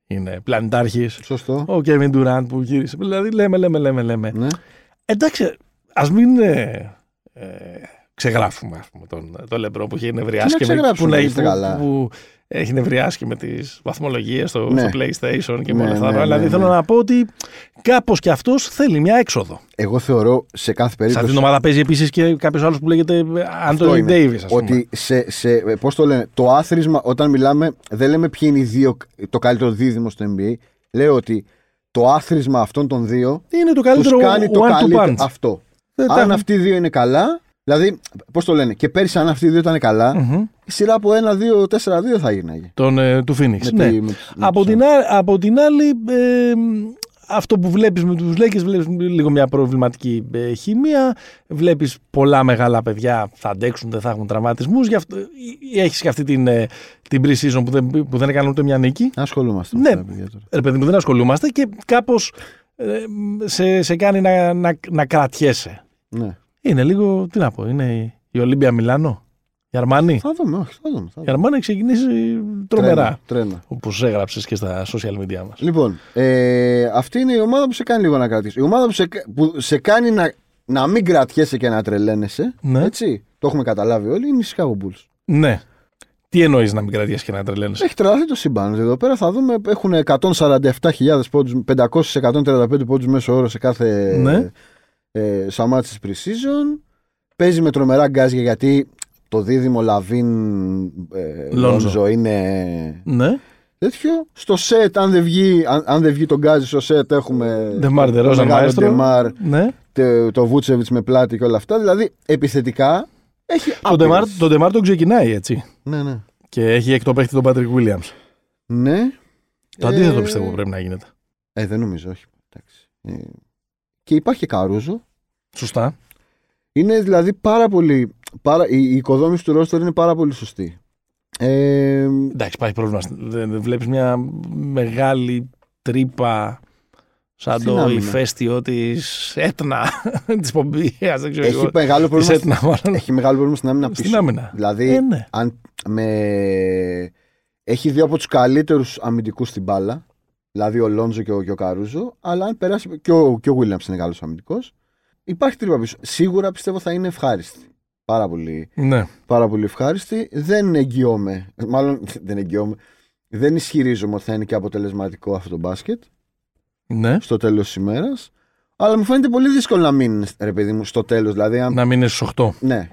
είναι πλανητάρχης. σωστό. Ο Κέβιν Ντουράντ που γύρισε. Δηλαδή λέμε, λέμε, λέμε, λέμε. Ναι. Εντάξει, ας μην ε, ε, ξεγράφουμε ας πούμε, τον, τον Λεμπρό που έχει νευριάσει Τι να και με, που, ξεγράψουμε, να- είστε που- καλά. που έχει νευριάσει και με τις βαθμολογίες στο, Ναι. στο PlayStation και με Ναι, όλα αυτά. ναι, δηλαδή ναι, θέλω ναι. να πω ότι κάπως κι αυτός θέλει μια έξοδο. Εγώ θεωρώ σε κάθε Σε περίπτωση. αυτήν την ομάδα παίζει επίσης και κάποιος άλλος που λέγεται Αυτό Άντωνι είναι. Ντέιβι, ας πούμε. Ότι σε, σε, πώς το λένε, το άθροισμα, όταν μιλάμε, δεν λέμε ποιοι είναι οι δύο, το καλύτερο δίδυμο στο NBA. Λέω ότι το άθροισμα αυτών των δύο είναι το τους καλύτερο κάνει το one to καλύτερο punch. αυτό. Δεν τα αν έχουν- αυτοί οι δύο είναι καλά, δηλαδή, πώς το λένε, και πέρυσι αν αυτοί οι δύο ήταν καλά, Μμμ. η σειρά από 1-2-4-2 θα γίναγε. Τον, ε, του Phoenix. Με ναι. τη- με- με από, τους την, α- από την άλλη, ε, αυτό που βλέπεις με τους Lakers, βλέπεις λίγο μια προβληματική ε, χημεία, βλέπεις πολλά μεγάλα παιδιά θα αντέξουν, δεν θα έχουν τραυματισμούς, γι' αυτό, ε, ε, έχεις και αυτή την, ε, την pre-season που δεν, που δεν έκαναν ούτε μια νίκη. Ασχολούμαστε με Ναι. αυτά τα παιδιά τώρα. Ρε παιδί μου, δεν ασχολούμαστε και κάπως ε, σε, σε κάνει να, να, να κρατιέσαι. Ναι. Είναι λίγο, τι να πω, είναι η- η Ολύμπια Μιλάνο, η Αρμάνη. Θα δούμε, όχι, θα δούμε. Θα Η δούμε. Αρμάνη έχει ξεκινήσει τρομερά, Τρένα, τρένα. όπως έγραψες και στα social media μας. Λοιπόν, ε, αυτή είναι η ομάδα που σε κάνει λίγο να κρατήσεις. Η ομάδα που σε, που σε κάνει να, να μην κρατιέσαι και να τρελαίνεσαι. Ναι. Έτσι. Το έχουμε καταλάβει όλοι. Είναι οι Chicago Bulls. Ναι. Τι εννοείς να μην κρατήσει και να τρελαίνεσαι; Έχει τρελαθεί το σύμπαν. Εδώ πέρα θα δούμε. Έχουν 147.000 πόντους, 500-135 πόντους μέσω όρο σε κάθε Ναι. Ε, στα ματς της pre-season. Παίζει με τρομερά γκάζια γιατί το δίδυμο Λαβίν ε, Λόνζο. Λόνζο είναι Ναι. τέτοιο. Στο σετ, αν δεν βγει, αν, αν δεν βγει το γκάζι στο σετ, έχουμε Ντεμάρ το Ντερόζαν μεγάλο Μαέστρο. Ντεμάρ, Ναι. το, το Βούτσεβιτς με πλάτη και όλα αυτά. Δηλαδή, επιθετικά έχει Το άπειρες. Ντεμάρ, το Ντεμάρ τον ξεκινάει έτσι. Ναι, ναι. Και έχει έκτο παίχτη τον Πάτρικ Βίλιαμς. Ναι. Το αντίθετο Ε, πιστεύω πρέπει να γίνεται. Ε, δεν νομίζω, όχι. Εντάξει. Ε, και υπάρχει και Καρούζο. Σωστά. Είναι δηλαδή πάρα πολύ. Πάρα, η, η οικοδόμηση του ρόστερ είναι πάρα πολύ σωστή. Ε, Εντάξει, υπάρχει πρόβλημα. Δεν, δεν βλέπεις μια μεγάλη τρύπα σαν Στην το άμυνα. ηφαίστειο της Έτνα της Πομπία. Δεν ξέρω έχει, εγώ. μεγάλο Της πρόβλημα, Έτνα, μάλλον. έχει μεγάλο πρόβλημα στην άμυνα Στην πίσω. άμυνα. Δηλαδή, Ε, ναι. αν, με, έχει δύο από τους καλύτερους αμυντικούς στην μπάλα. Δηλαδή ο Λόντζο και ο, και ο Καρούζο. Αλλά αν περάσει. και ο, και ο Williams είναι καλός αμυντικός. Υπάρχει τρύπα πίσω. Σίγουρα πιστεύω θα είναι ευχάριστη. Πάρα πολύ, ναι. πάρα πολύ ευχάριστη. Δεν εγγυώμαι. Μάλλον δεν εγγυώμαι. Δεν ισχυρίζομαι ότι θα είναι και αποτελεσματικό αυτό το μπάσκετ ναι. στο τέλος της ημέρας. Αλλά μου φαίνεται πολύ δύσκολο να μείνει, ρε παιδί μου, στο τέλος. Δηλαδή, αν... Να μείνεις στους 8. ναι,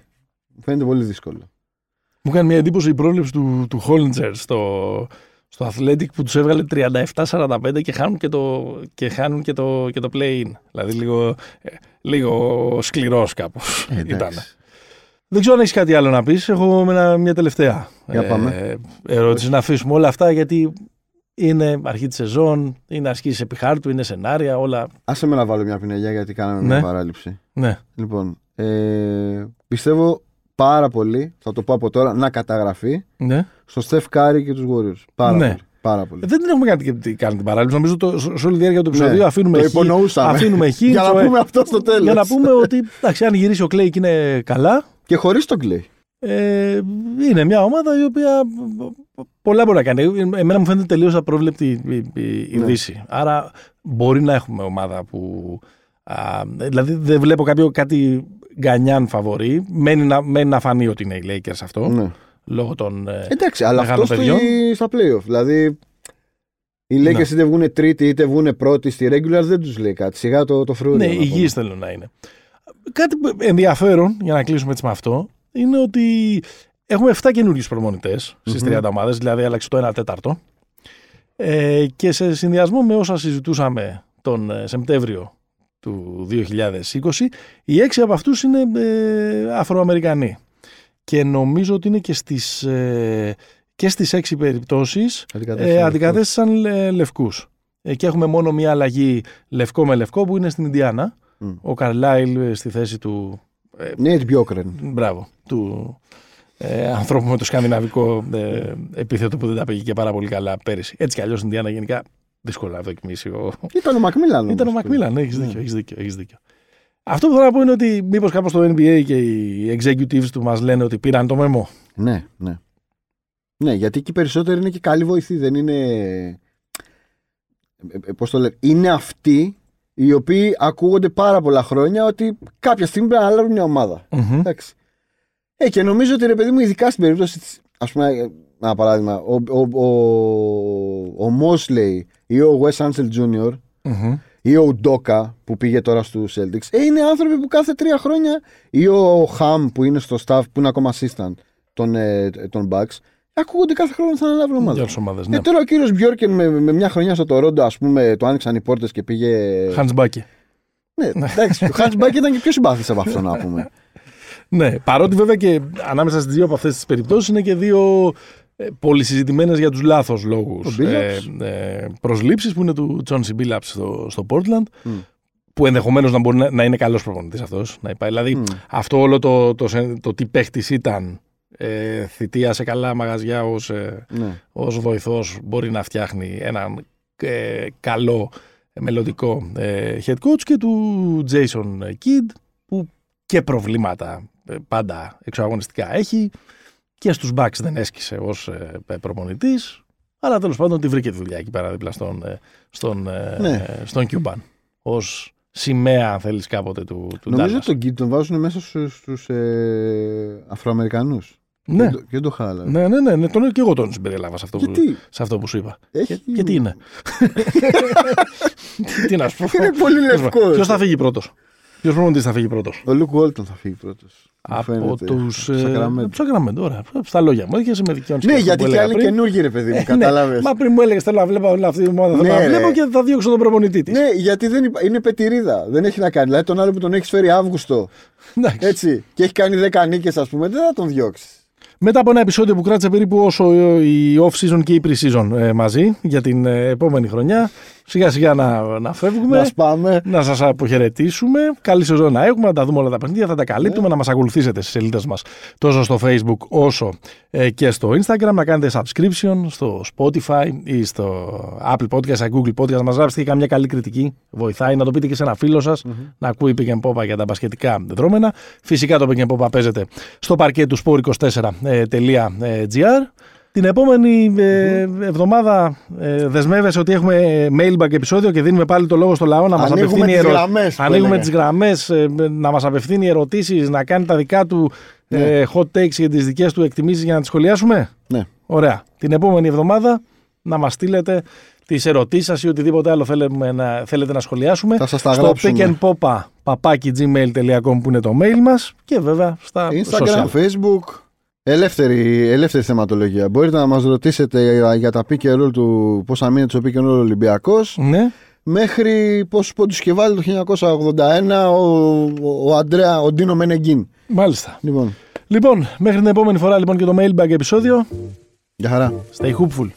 μου φαίνεται πολύ δύσκολο. Μου κάνει μια εντύπωση η πρόληψη του, του Χόλιντζερ στο, στο Athletic που τους έβγαλε 37-45 και χάνουν και το, και χάνουν και το, και το play-in. Δηλαδή λίγο, ε, λίγο σκληρός κάπως Ε, ήταν. εντάξει. Δεν ξέρω αν έχεις κάτι άλλο να πεις. Έχω με ένα- μια τελευταία Για πάμε. ερώτηση να αφήσουμε όλα αυτά γιατί είναι αρχή της σεζόν, είναι ασκήσει επιχάρτου, είναι σενάρια, όλα. Άσε με να βάλω μια πινελιά γιατί κάναμε Ναι. μια παράληψη. Ναι. Λοιπόν, ε, πιστεύω πάρα πολύ, θα το πω από τώρα, να καταγραφεί Ναι. στο Steph Curry και τους Warriors. Πάρα Ναι. πολύ. Πάρα πολύ. Δεν την έχουμε κάνει, και- κάνει την παράληψη. Νομίζω το, σε όλη τη διάρκεια του επεισοδίου Ναι, αφήνουμε το χ. υπονοούσαμε. Αφήνουμε χ. Για να το- πούμε αυτό στο τέλο. για να πούμε ότι εντάξει, αν γυρίσει ο Κλέη και είναι καλά, Και χωρίς τον Clay. ε, είναι μια ομάδα η οποία πολλά μπορεί να κάνει. Εμένα μου φαίνεται τελείως απρόβλεπτη η, η, η Ναι. Δύση. Άρα μπορεί να έχουμε ομάδα που. Α, δηλαδή δεν βλέπω κάποιο κάτι γκανιάν φαβορή. Μένει να, μένει να φανεί ότι είναι οι Lakers αυτό. Ναι. Λόγω των. ε, Εντάξει, αλλά Μεγάλων αυτό παιδιών. στη, στα playoff. Δηλαδή, οι Ναι. Lakers είτε βγουν τρίτη είτε βγουν πρώτη στη regular δεν τους λέει κάτι. Σιγά το, το φρούριο. Ναι, να πούμε. υγιείς θέλουν να είναι. Κάτι που- ενδιαφέρον, για να κλείσουμε έτσι με αυτό, είναι ότι έχουμε 7 καινούριους προμονητές στις Μμμ. 30 ομάδες, δηλαδή άλλαξε το 1 τέταρτο. Ε, και σε συνδυασμό με όσα συζητούσαμε τον ε, Σεπτέμβριο του 2020, οι έξι από αυτούς είναι ε, Αφροαμερικανοί. Και νομίζω ότι είναι και στις, ε, και στις έξι περιπτώσεις Αντικατέστησαν ε, αντικατέστησαν ε, λευκούς. Ε, και έχουμε μόνο μία αλλαγή λευκό με λευκό που είναι στην Ινδιάνα. Μμ. Ο Καρλάιλ ε, στη θέση του. Ε, Ναι, την Μπιόκρεν. μπράβο. Του ε, ανθρώπου με το σκανδιναβικό ε, επίθετο που δεν τα πήγε και πάρα πολύ καλά πέρυσι. Έτσι κι αλλιώς στην Ινδιάνα γενικά δύσκολα να δοκιμήσει. Ο... Ήταν ο Μακμίλαν. Ήταν ο όμως. Μακμίλαν, ναι, έχεις Ναι. δίκιο, έχεις δίκιο, έχεις δίκιο. Αυτό που θέλω να πω είναι ότι μήπως κάπως το NBA και οι executives του μας λένε ότι πήραν το μεμό. Ναι, ναι. Ναι, γιατί εκεί περισσότεροι είναι και καλή βοηθή. Δεν είναι. Ε, ε, πώς το λένε. Είναι αυτοί οι οποίοι ακούγονται πάρα πολλά χρόνια ότι κάποια στιγμή πρέπει να αλλάξουν μια ομάδα. Μμμ. Εντάξει. Ε, και νομίζω ότι ρε παιδί μου, ειδικά στην περίπτωση της, ας πούμε, ε, ένα παράδειγμα, ο, ο, ο, ο Mosley ή ο Wes Ansel Jr. Μμμ. ή ο Ντόκα που πήγε τώρα στους Celtics, ε, είναι άνθρωποι που κάθε τρία χρόνια ή ο Χαμ που είναι στο staff, που είναι ακόμα assistant των, ε, των Bucks, ακούγονται κάθε χρόνο θα αναλάβουν ομάδα. Για όλε τις ομάδες. Ναι. Και τώρα ο κύριος Μπιόρκεν με, με μια χρονιά στο Τορόντο, ας πούμε, το άνοιξαν οι πόρτες και πήγε. Hans Bucky. Ναι, εντάξει, ο Χάντ Μπάκ ήταν και πιο συμπάθης από αυτό να πούμε. Ναι, παρότι βέβαια και ανάμεσα στις δύο από αυτές τις περιπτώσεις είναι και δύο ε, πολυσυζητημένες για τους λάθος λόγους Ο Billups. ε, ε, προσλήψεις που είναι του Τσόνσι Μπίλαπ στο, στο Portland. Μμ. Που ενδεχομένως να μπορεί να, να είναι καλός προπονητής αυτός. Δηλαδή Μμ. αυτό όλο το, το, το, το τι παίχτης ήταν ε, θητεία σε καλά μαγαζιά ως ε, Ναι. ως βοηθός μπορεί να φτιάχνει έναν ε, καλό ε, μελλοντικό ε, head coach και του Jason Kidd που και προβλήματα ε, πάντα εξωαγωνιστικά έχει και στους Bucks δεν έσκησε ως ε, ε, προπονητής αλλά τέλος πάντων τη βρήκε τη δουλειά εκεί πέρα δίπλα στον, ε, στον, ε, Ναι. ε, στον Cuban ως σημαία αν θέλεις κάποτε του, του Νομίζω Dallas. ότι τον Γκίτ τον βάζουν μέσα στου ε, Αφροαμερικανούς. ναι. Και δεν το χάλα. Ναι, ναι, ναι, ναι, τον, και εγώ τον συμπεριλάβα σε αυτό, που, Γιατί; σε αυτό που σου είπα. Έχει... Και, τι είναι; τι, τι να σου πω. Είναι πολύ λευκός. Ποιος θα φύγει πρώτος; Ποιος προπονητής θα φύγει πρώτος; Ο Λουκ Βόλτον θα φύγει πρώτος. Από τους. Sacramento. Σακραμέντο, ωραία. Στα λόγια μου, έρχεσαι με δικαιώνει. Ναι, γιατί και άλλοι καινούργοι ρε παιδί μου, κατάλαβες. Μα πριν μου έλεγες θέλω να βλέπω όλη αυτή η ομάδα. Θέλω Ναι, να ρε. βλέπω και θα διώξω τον προπονητή της. Ναι, γιατί δεν υπά... είναι πετηρίδα. Δεν έχει να κάνει. Δηλαδή τον άλλο που τον έχεις φέρει Αύγουστο. Έτσι. Και έχει κάνει 10 νίκες, ας πούμε, δεν θα τον διώξεις. Μετά από ένα επεισόδιο που κράτησε περίπου όσο η off-season και η pre-season ε, μαζί για την ε, επόμενη χρονιά, σιγά σιγά να, να φεύγουμε. Να σπάμε. να σας αποχαιρετήσουμε. Καλή σεζόν να έχουμε, να τα δούμε όλα τα παιχνίδια, θα τα καλύπτουμε, να μας ακολουθήσετε στις σελίδες μας τόσο στο Facebook όσο ε, και στο Instagram, να κάνετε subscription στο Spotify ή στο Apple Podcast, στο Google Podcast, να μας γράψετε και καμιά καλή κριτική. Βοηθάει να το πείτε και σε ένα φίλο σας, να ακούει Pick and Popa για τα μπασκετικά δρόμενα. Φυσικά το Pick and Popa παίζεται στο παρκέ του sport24.gr. Την επόμενη ε, εβδομάδα ε, δεσμεύεσαι ότι έχουμε mailbag επεισόδιο και δίνουμε πάλι το λόγο στο λαό να μας Ανοίγουμε απευθύνει τις ερω- γραμμές που Ανοίγουμε έλεγα. τις γραμμές, ε, να μας απευθύνει ερωτήσεις, να κάνει τα δικά του Ναι. ε, hot takes και τις δικές του εκτιμήσεις για να τις σχολιάσουμε. Ναι. Ωραία. Την επόμενη εβδομάδα να μας στείλετε τις ερωτήσεις σας ή οτιδήποτε άλλο θέλετε να, θέλετε να σχολιάσουμε Θα σας τα στο γράψουμε. pickandpopa papakigmail.com που είναι το mail μας και βέβαια στα Instagram, social. Facebook. Ελεύθερη, ελεύθερη θεματολογία. Μπορείτε να μας ρωτήσετε για- για τα pick and roll του πόσα μήνε του pick and roll Ολυμπιακός Ναι. μέχρι πόσους πόντους είχε βάλει το 1981 ο, ο, ο Αντρέα, ο Ντίνο Μενεγκίν. Μάλιστα. Λοιπόν, Λοιπόν, μέχρι την επόμενη φορά λοιπόν και το mailbag επεισόδιο. για χαρά. Stay hoopful.